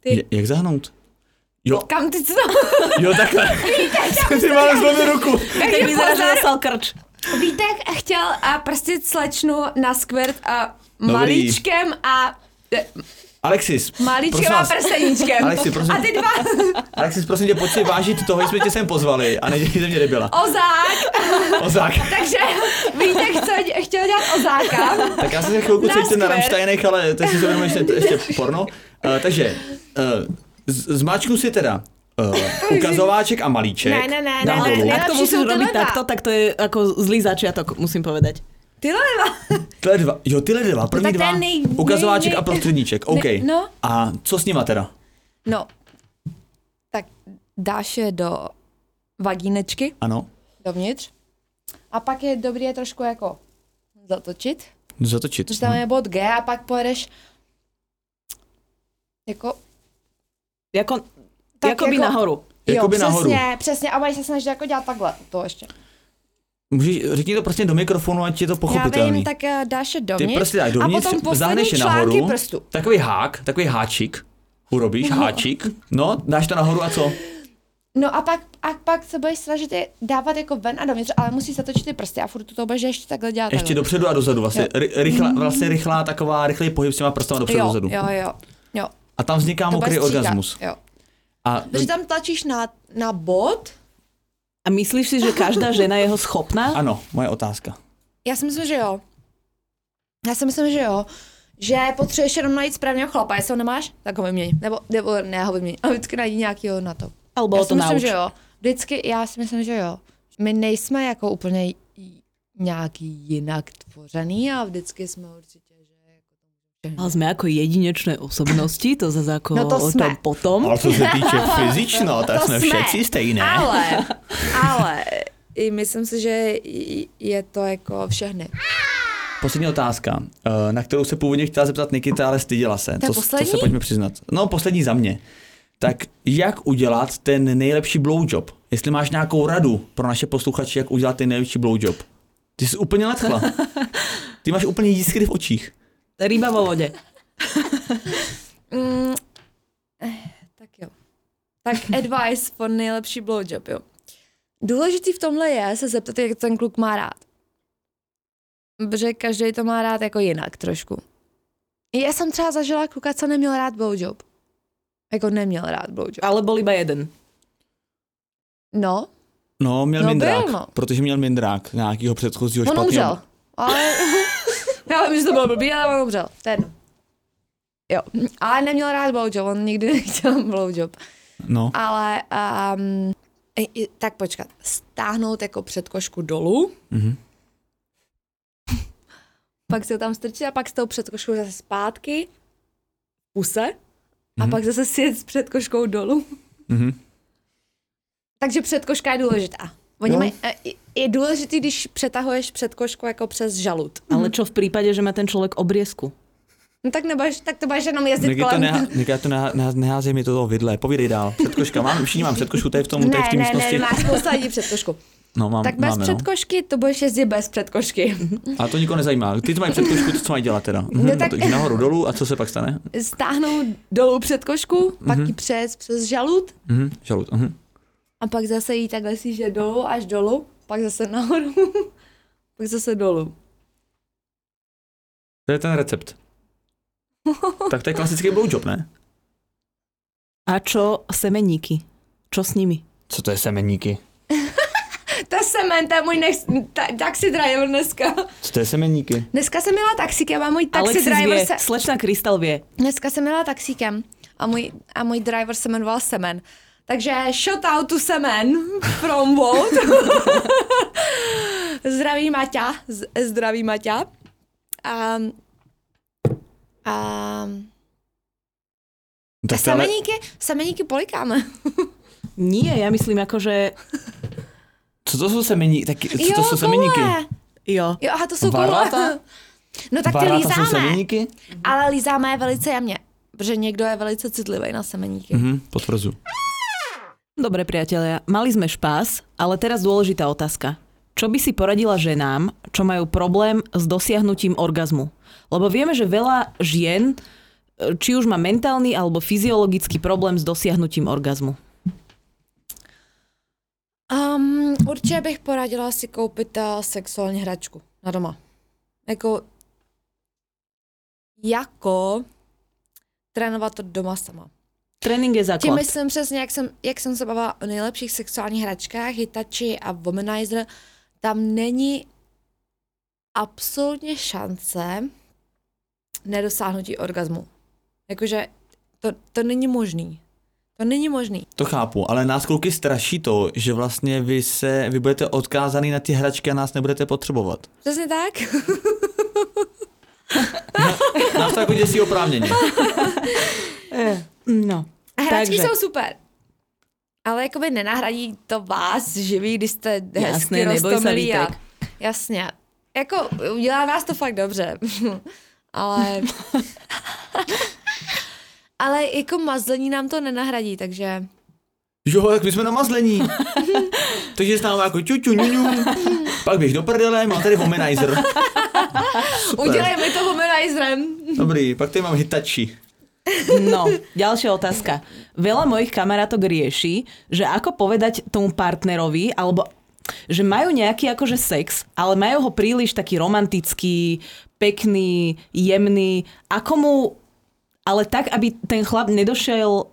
Ty, J- jak zahnout? Jo, kam ty co? jo, takhle. [LAUGHS] Jsem si mal zlomil ruku. Vítek vyzerá, že dostal krč. Vítek chtěl a prostě slečnu na skvirt a malíčkem a Alexis, vás, prsteníčkem. Alexi, prosím- A ty dva [LAUGHS] Alexis, prosím tě, pojď si vážit toho, že jsme tě sem pozvali a nedělejte mě debila. ozák. Ozák. [LAUGHS] Takže Vítek chtěl, chtěl dělat ozáka. Tak já se chvilku Na cítím na. Rammsteinech, ale teď si se ještě, ještě [LAUGHS] porno. Uh, takže, uh, z- zmáčknu si teda uh, ukazováček a malíček. Ne, ne, ne, ne, nahoru. ne, ne. Ak to Najlepší musíš sú robiť tyhle dva. takto, tak to je ako zlý začiatok, musím povedať. Tyhle dva. Tyhle dva, jo, tyhle dva, první je dva, nej- ukazováček nej- a prostředníček, OK. Ne- no. A co s nima teda? No, tak dáš je do vagínečky, Ano, dovnitř. A pak je dobré je trošku jako zatočit. zatočit. Což tam je bod G a pak pojedeš jako Jako, Tak jakoby jako- nahoru. Jakoby jo, nahoru. přesně, přesně, a budeš se snažit jako dělat takhle, to ještě. Můžeš, řekni to prostě do mikrofonu, ať je to Já pochopitelný. vím, tak eh, dáš je Ty dovnitř. prostě dáš a dovnitř, potom poslední zahneš je nahoru. prstu. Takový hák, takový háčik. Urobíš háčik. No, dáš to nahoru a co? No a pak, a pak se budeš snažit je dávat jako ven a dovnitř, ale musíš zatočit ty prsty a furt to budeš ještě takhle dělat. Ještě takhle. dopředu a dozadu. Vlastně, ry, rychlá, vlastně rychlá taková, rychlý pohyb s těma prstama dopředu a dozadu. jo, jo, jo. A tam vzniká To mokrý orgasmus. Jo. A Protože tam tlačíš na, na bod, A myslíš si, že každá žena je ho schopná? [LAUGHS] ano, moje otázka. já si myslím, že jo. Já si myslím, že jo. Že potřebuješ jenom najít správného chlapa, jestli ho nemáš, tak ho vyměň. Nebo, nebo ne ho vyměň, ale vždycky najdi nějakýho na to. Alebo já si to myslím, nauč. že jo. Vždycky, já si myslím, že jo. My nejsme jako úplně nějaký jinak tvořený a vždycky jsme určitě, jako Ale sme ako jedinečné osobnosti, to zase ako No to o tom potom. Ale co se týče [LAUGHS] fyzično, tak To jsme jsme. všetci stejné. Ale, ale, i myslím si, že je to jako všechny. Poslední otázka, eh, na kterou se původně chtěla zeptat Nikita, ale styděla se. To, to poslední? se pojďme přiznat. No, poslední za mě. Tak jak udělat ten nejlepší blowjob? Jestli máš nějakou radu pro naše posluchače, jak udělat ten nejlepší blowjob? Ty jsi úplně nadchla. [LAUGHS] Ty máš úplně jiskry v očích. Ryba vo vode. [LAUGHS] Mm, eh, tak jo. Tak [LAUGHS] advice for nejlepší blowjob, jo. Důležitý v tomhle je se zeptat, jak ten kluk má rád. Protože každý to má rád jako jinak trošku. Já jsem třeba zažila kluka, co neměl rád blowjob. Jako neměl rád blowjob. Ale bol iba jeden. No, No, měl No, mindrák, byl, no. protože měl mindrák nějakýho předchozího on špatného. umřel. Ale já vím, že to bylo blbý, ale on umřel. Ten. Jo, ale neměl rád blowjob, on nikdy [LAUGHS] nechtěl blowjob. No, Ale um, tak počkat, stáhnout jako předkošku dolů, mhm. [LAUGHS] pak se ho tam strčit a pak s tou předkoškou zase zpátky, v puse, a Mhm. pak zase sjet s předkoškou dolů. Mhm. Takže předkoška je důležitá. Oni Jo. mají, e, je- je důležitý, když přetahuješ předkošku jako přes žalud. Ale čo v prípade, že má ten človek obriezku? No tak nebudeš, tak to budeš jenom jezdit Nikita, kolem. neha, Nikita, to neha, neha, neházej mi to toho vidle. Povídej dál. Předkoška, mám, všichni mám předkošku, tady v tom, tady v ne, té ne, místnosti. ne, máš spousta lidí předkošku. No, mám, Tak bez máme, no. předkošky to budeš jezdit bez předkošky. Ale to nikoho nezajímá. Ty, co mají předkošku, to co mají dělat teda? Mhm, No tak- Takže nahoru, dolů a co se pak stane? Stáhnout dolů předkošku, pak Mhm. ji přes, přes žalud Mhm, žalud. Mhm. a pak zase jí takhle síže dolů až dolů, pak zase nahoru, [LAUGHS] pak zase dolů. To je ten recept. [LAUGHS] tak to je klasický blowjob, ne? A čo semeníky? Čo s nimi? Co to je semeníky? [LAUGHS] To je semen, to je můj next, ta, taxi driver dneska. Co to je semeníky? Dneska jsem měla taxíkem a můj taxi Alexis driver vie, se... slečna Kristal vie. Dneska jsem měla taxíkem a můj, a můj driver se jmenoval Semen. Takže shout out to Semen from Volt. [LAUGHS] zdraví Maťa, z, zdraví Maťa. A, a, a Tak to ale, semeníky, semeníky polikáme. [LAUGHS] Nie, ja myslím ako, že co to jsou semeníky? Tak, co to jsou semeníky? jo. Jo, aha, to jsou Varlata? koule. No tak ty Varáta jsou lízáme, semeníky? ale lízáme je velice jemně, protože někdo je velice citlivý na semeníky. Mhm, potvrzu. Dobre, priatelia, mali sme špás, ale teraz dôležitá otázka. Čo by si poradila ženám, čo majú problém s dosiahnutím orgazmu? Lebo vieme, že veľa žien, či už má mentálny alebo fyziologický problém s dosiahnutím orgazmu. Um, určitě bych poradila si koupit uh, sexuální hračku na doma. Jako, jako trénovat to doma sama. Trénink je Tím základ. myslím přesně, jak jsem, jak jsem se bavila o nejlepších sexuálních hračkách, Hitachi a Womanizer, tam není absolutně šance nedosáhnutí orgazmu. Jakože to, to není možný. To není možný. To chápu, ale nás kluky straší to, že vlastně vy se, vy budete odkázaný na ty hračky a nás nebudete potřebovat. Přesně tak. [LAUGHS] Nás to jako děsí oprávněně. [LAUGHS] No. A hračky Takže. jsou super. Ale jakoby nenahradí to vás živý, když jste hezky Jasné, a... Jasně. Jako, udělá nás to fakt dobře. [LAUGHS] ale... [LAUGHS] ale jako mazlení nám to nenahradí, takže... Jo, tak my jsme na mazlení. [LAUGHS] Takže stáváme jako čuču, ňuňu. Pak běž do prdele, mám tady womanizer. Udělej mi to womanizerem. Dobrý, pak tady mám Hitachi. No, ďalšia otázka. Veľa mojich kamarátok rieši, že ako povedať tomu partnerovi, alebo že majú nejaký akože sex, ale majú ho príliš taký romantický, pekný, jemný. Ako mu, ale tak, aby ten chlap nedošel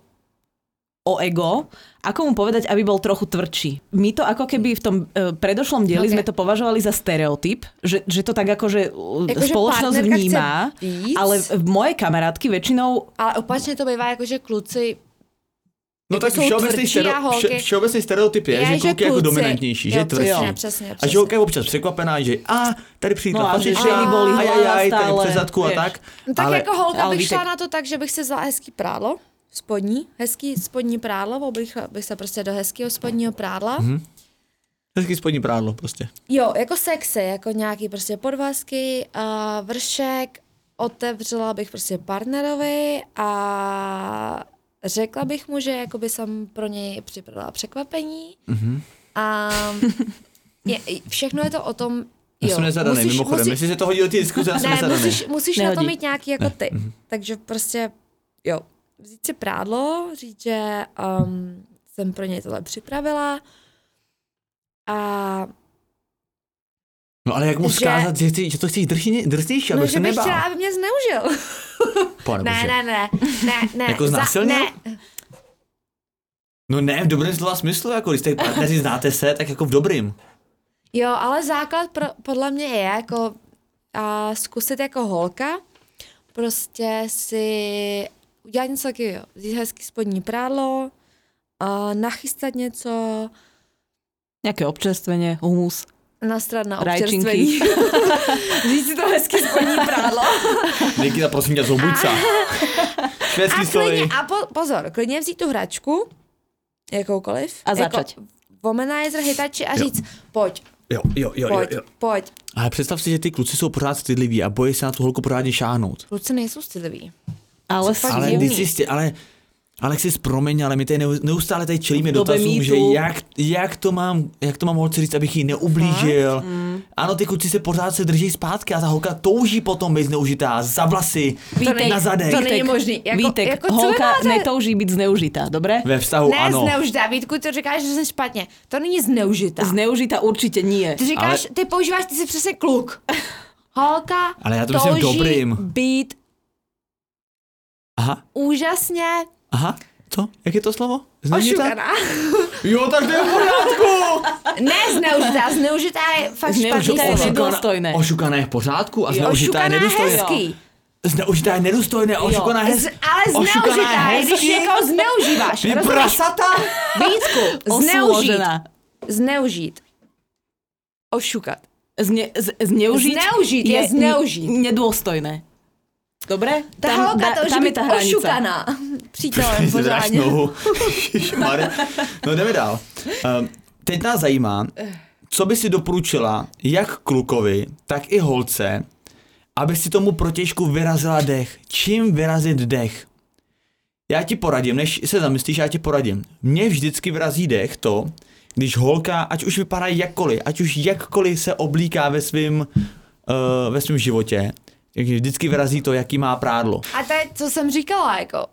o ego, ako mu povedať, aby bol trochu tvrdší. My to ako keby v tom e, predošlom dieli Ok. sme to považovali za stereotyp, že, že to tak akože e, Jakože spoločnosť chce vnímá, ale v moje kamarátky väčšinou Ale opačně to bývá jako, že kluci No Jako tak všeobecný, tvrdší stereo, a vše, všeobecný stereotyp je, že kluk je jako kluci- dominantnější, že jo, je tvrdší. Přesně, přesně, A přesně. že holka je občas překvapená, že a tady přijít No na a že bolí ajajaj, tady stále, přes zadku a vieš. tak. No tak ale jako holka ale bych víte- šla na to tak, že bych si vzala hezký prádlo, spodní, hezký spodní prádlo, oblichla bych se prostě do hezkého spodního prádla. Mhm. Mm-hmm. hezký spodní prádlo prostě. Jo, jako sexy, jako nějaký prostě podvazky, a vršek, otevřela bych prostě partnerovi a řekla bych mu, že jakoby jsem pro něj připravila překvapení. Mhm. A je, všechno je to o tom, Já jo, jsem nezadaný, musíš- mimochodem. musí- Jestli se to hodí do té diskuze, já jsem ne, nezadaný. musíš, musíš na to mít nějaký jako ty. Mhm. Takže prostě, jo, vzít si prádlo, říct, že um, jsem pro něj tohle připravila a No ale jak mu že- zkázat, že, chci, že to chceš drsně, drsnější, aby no, se že bych nebál. chtěla, aby mě zneužil. [LAUGHS] Pane ne, ne, ne, ne, ne. Jako znásilnil? ne, No ne, v dobrém slova smyslu, jako když jste partneři znáte se, tak jako v dobrým. Jo, ale základ pro, podle mě je jako a zkusit jako holka, prostě si udělat něco takového, vzít hezký spodní prádlo, a nachystat něco, nejaké občerstvenie, humus. nastrat na občerstvení. [LAUGHS] Vzít si to hezký spodní prádlo. Nikita, prosím tě, zobujca. Švédský stoly. klidně, a po, pozor, klidně vzít tu hračku, jakoukoliv. A začať. Jako womanizer, hitači a Jo. říct, pojď, Jo, jo, jo, jo, pojď, jo. pojď. Ale představ si, že ty kluci jsou pořád citliví a bojí se na tu holku pořádně šáhnout. Kluci nejsou stydliví. Ale, fakt Ale jistě, ale Alexis, promiň, ale my tady neu- neustále tady čelíme dotazům, že jak, jak, to mám, jak to mám holce říct, abych jí neublížil. Mm. Ano, ty kluci se pořád se drží zpátky a ta holka touží potom být zneužitá za vlasy, Vítek, na zadek. to není možný. Jako, Vítek, jako co holka máte? netouží být zneužitá, dobre? Ve vztahu Ne, ano. zneužitá. Vítku, to říkáš, že jsem špatně. To není zneužitá. Zneužitá určite nie. ty říkáš, Ale- ty používáš, ty jsi přesně kluk. [LAUGHS] Holka Ale já to myslím dobrým. být Aha, úžasně aha, co? Jak je to slovo? Zneužitá? [LAUGHS] Jo, tak to je v pořádku. ne zneužitá, zneužitá je fakt špatný Zneužitá je slovo. nedůstojné. Ošukaná je v pořádku a zneužitá je Ošukaná nedůstojné. hezký. Zneužitá je nedůstojné, ošukaná je hezky. ale zneužitá je, když hezky. někoho zneužíváš. Vy prasata! Vítku, zneužít. [LAUGHS] Osložená. Zneužít. Ošukat. Zne, z, zneužiť, Zneužít je zneužít. nedôstojné. Dobre? Ta tam, holka da- to už tam je ta hranica. ošukaná. Přítelem [LAUGHS] pořádně. nohu. No jdeme dál. Um, teď nás zajímá, co by si doporučila jak klukovi, tak i holce, aby si tomu protěžku vyrazila dech. Čím vyrazit dech? Já ti poradím, než se zamyslíš, já ti poradím. Mně vždycky vyrazí dech to, když holka, ať už vypadá jakkoliv, ať už jakkoliv se oblíká ve svém uh, ve svém životě, jak vždycky vyrazí to, jaký má prádlo. A to je, co jsem říkala, jako,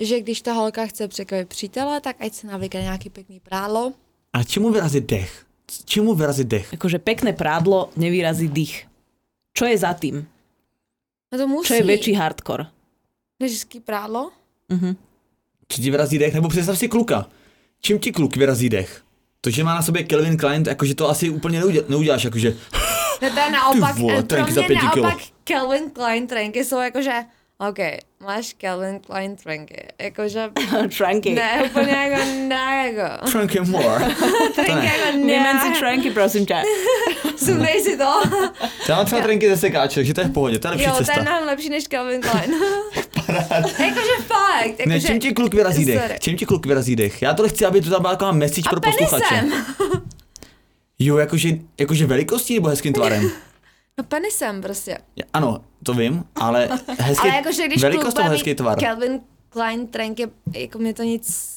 že když ta holka chce překvapit přítele, tak ať se navykne nějaký pěkný prádlo, A čemu vyrazí dech? Čemu vyrazí dech? Akože pekné prádlo nevyrazí dých. Čo je za tým? No to musí. Čo je väčší hardcore? Než hezký prádlo? Mhm. Či ti vyrazí dech? Nebo představ si kluka. Čím ti kluk vyrazí dech? To, že má na sobě Kelvin Klein, jakože to asi úplně neuděl, neuděláš, jakože No to je naopak, vole, eh, pro trenky za mě pěti kilo. naopak Calvin Klein trenky jsou jakože, OK, máš Calvin Klein trenky, jakože, [LAUGHS] Tranky. ne, úplně jako ne, jako. Frank and more. [LAUGHS] Trenky jako Vymen si ne, tranky, prosím tě. [LAUGHS] sundej si to. Já mám třeba trenky ze sekáče, takže to je v pohodě, to je lepší Jo, to je cesta. mnohem lepší než Calvin Klein. jakože fakt, jakože, Ne, čím ti kluk vyrazí dech? Sorry. Čím ti kluk vyrazí dech? Já to chci, aby to tam byla taková message A pro posluchače. Jo, jakože, jakože velikostí nebo hezkým tvarem? [LAUGHS] No penisem prostě. Ano, to vím, ale hezký, Ale jakože když velikost bude hezký tvar. Calvin Klein trenky, jako mě to nic...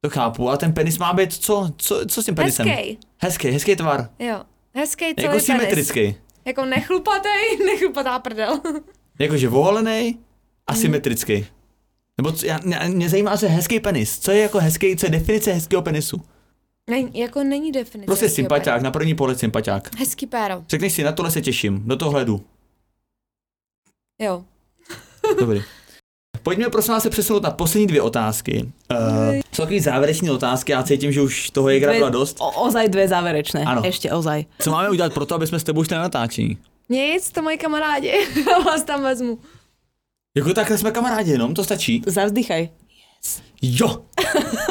To chápu, a ten penis má být co? Co, co s tím penisem? Hezký. Hezký, hezký tvar. Jo. Hezký celý Jako penis. symetrický. Jako nechlupatej, [LAUGHS] nechlupatá prdel. Jakože voholený a symetrický. Nebo co, já, mě, mě zajímá se hezký penis. Co je jako hezký, co je definice hezkého penisu? Ne, jako není definice. Prostě sympatiák, na první pohled sympatiák. Hezký péro. Řekneš si, na tohle se těším, do toho hledu. Jo. Dobrý. Pojďme prosím vás se přesunout na poslední dvě otázky. Uh, jsou takový závěrečné otázky, já cítím, že už toho je byla dost. O, ozaj dve záverečné. Ano. Ešte ozaj. Co máme udělat pro to, aby jsme s tebou šli na natáčení? Nic, to moji kamarádi. Já [LAUGHS] vás tam vezmu. Jako takhle jsme kamarádi jenom, to stačí. Zavzdychaj. Jo!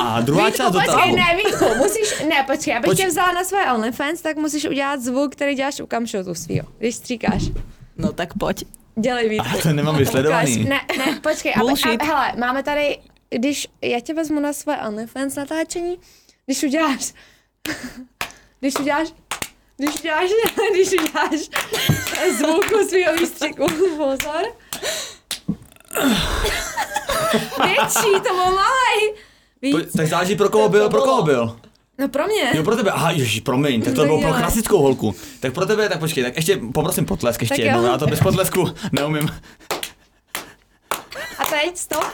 A druhá Vítku, část počkej, dotazu. ne, Vítku, musíš, ne, počkej, abych Poč- tě vzala na svoje OnlyFans, tak musíš udělat zvuk, který děláš u kamšotu svýho, když stříkáš. No tak poď. Dělej Vítku. A to nemám vysledovaný. Ne, ne, počkej, aby, Bullshit. a, hele, máme tady, když já tě vezmu na svoje OnlyFans natáčení, když uděláš, když uděláš, když uděláš, [LAUGHS] když uděláš zvuku svého výstřiku, pozor. [LAUGHS] Větší, to byl malej. Tak záleží pro koho byl, pro koho bylo. byl. No pro mě. Jo, pro tebe, aha, ježiš, promiň, tak to Tak bylo pro dělej. klasickou holku. Tak pro tebe, tak počkej, tak ještě poprosím potlesk ještě Tak jednou, jo. já to bez potlesku [LAUGHS] neumím. A teď stop. [LAUGHS]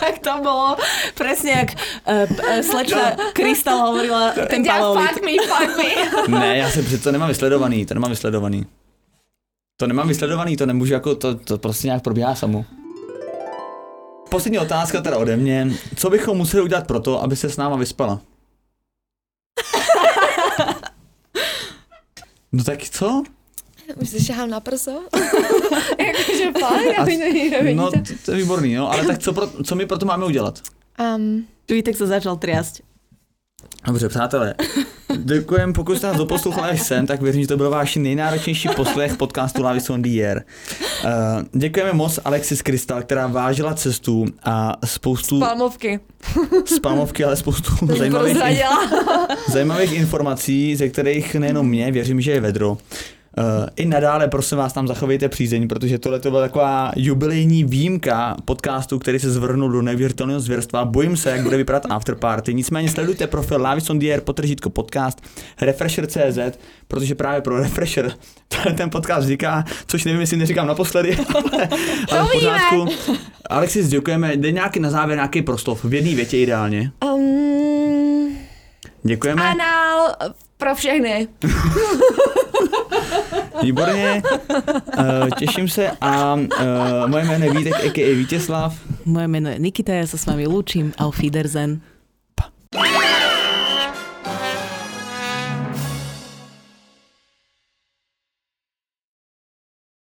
Tak to bolo presne jak uh, uh, slečna Kristal hovorila ten Dělá paleolit. fuck me, fuck me. Ne, já jsem přece to nemám vysledovaný, to nemám vysledovaný. To nemám vysledovaný, to nemůžu jako, to, to prostě nějak probíhá samo. Poslední otázka teda ode mě. Co bychom museli udělat pro to, aby se s náma vyspala? [LAUGHS] No tak co? Už si šahám na prso. [LAUGHS] Jakože fakt, já to No, to, to je výborný, no, ale tak co, pro, co my pro to máme udělat? Um, Vítek sa začal triasť. Dobře, přátelé. Děkujem, pokud jste nás doposlouchali až sem, tak věřím, že to byl váš nejnáročnější poslech podcastu Lavis on the Air. Uh, děkujeme moc Alexis Krystal, která vážila cestu a spoustu palmovky. spamovky, ale spoustu zajímavých, [LAUGHS] zajímavých informací, ze kterých nejenom mě, věřím, že je vedro. Uh, I nadále, prosím vás, tam zachovejte přízeň, protože tohle to byla taková jubilejní výjimka podcastu, který se zvrhnul do neuvěřitelného zvěrstva. Bojím se, jak bude vypadat afterparty. Nicméně sledujte profil Lavis on the Air, potržítko podcast, Refresher.cz, protože právě pro Refresher [LAUGHS] ten podcast říká, což nevím, jestli neříkám naposledy, [LAUGHS] ale, ale v pořádku. Alexis, děkujeme. Dej nějaký na závěr nějaký proslov, v jedné větě ideálně. Um, Děkujeme. anál pro všechny. [LAUGHS] Výborně, uh, těším se a uh, moje jméno je Vítek, a.k.a. Vítězslav. Moje meno je Nikita, ja sa s vami lúčim. Auf Wiedersehen.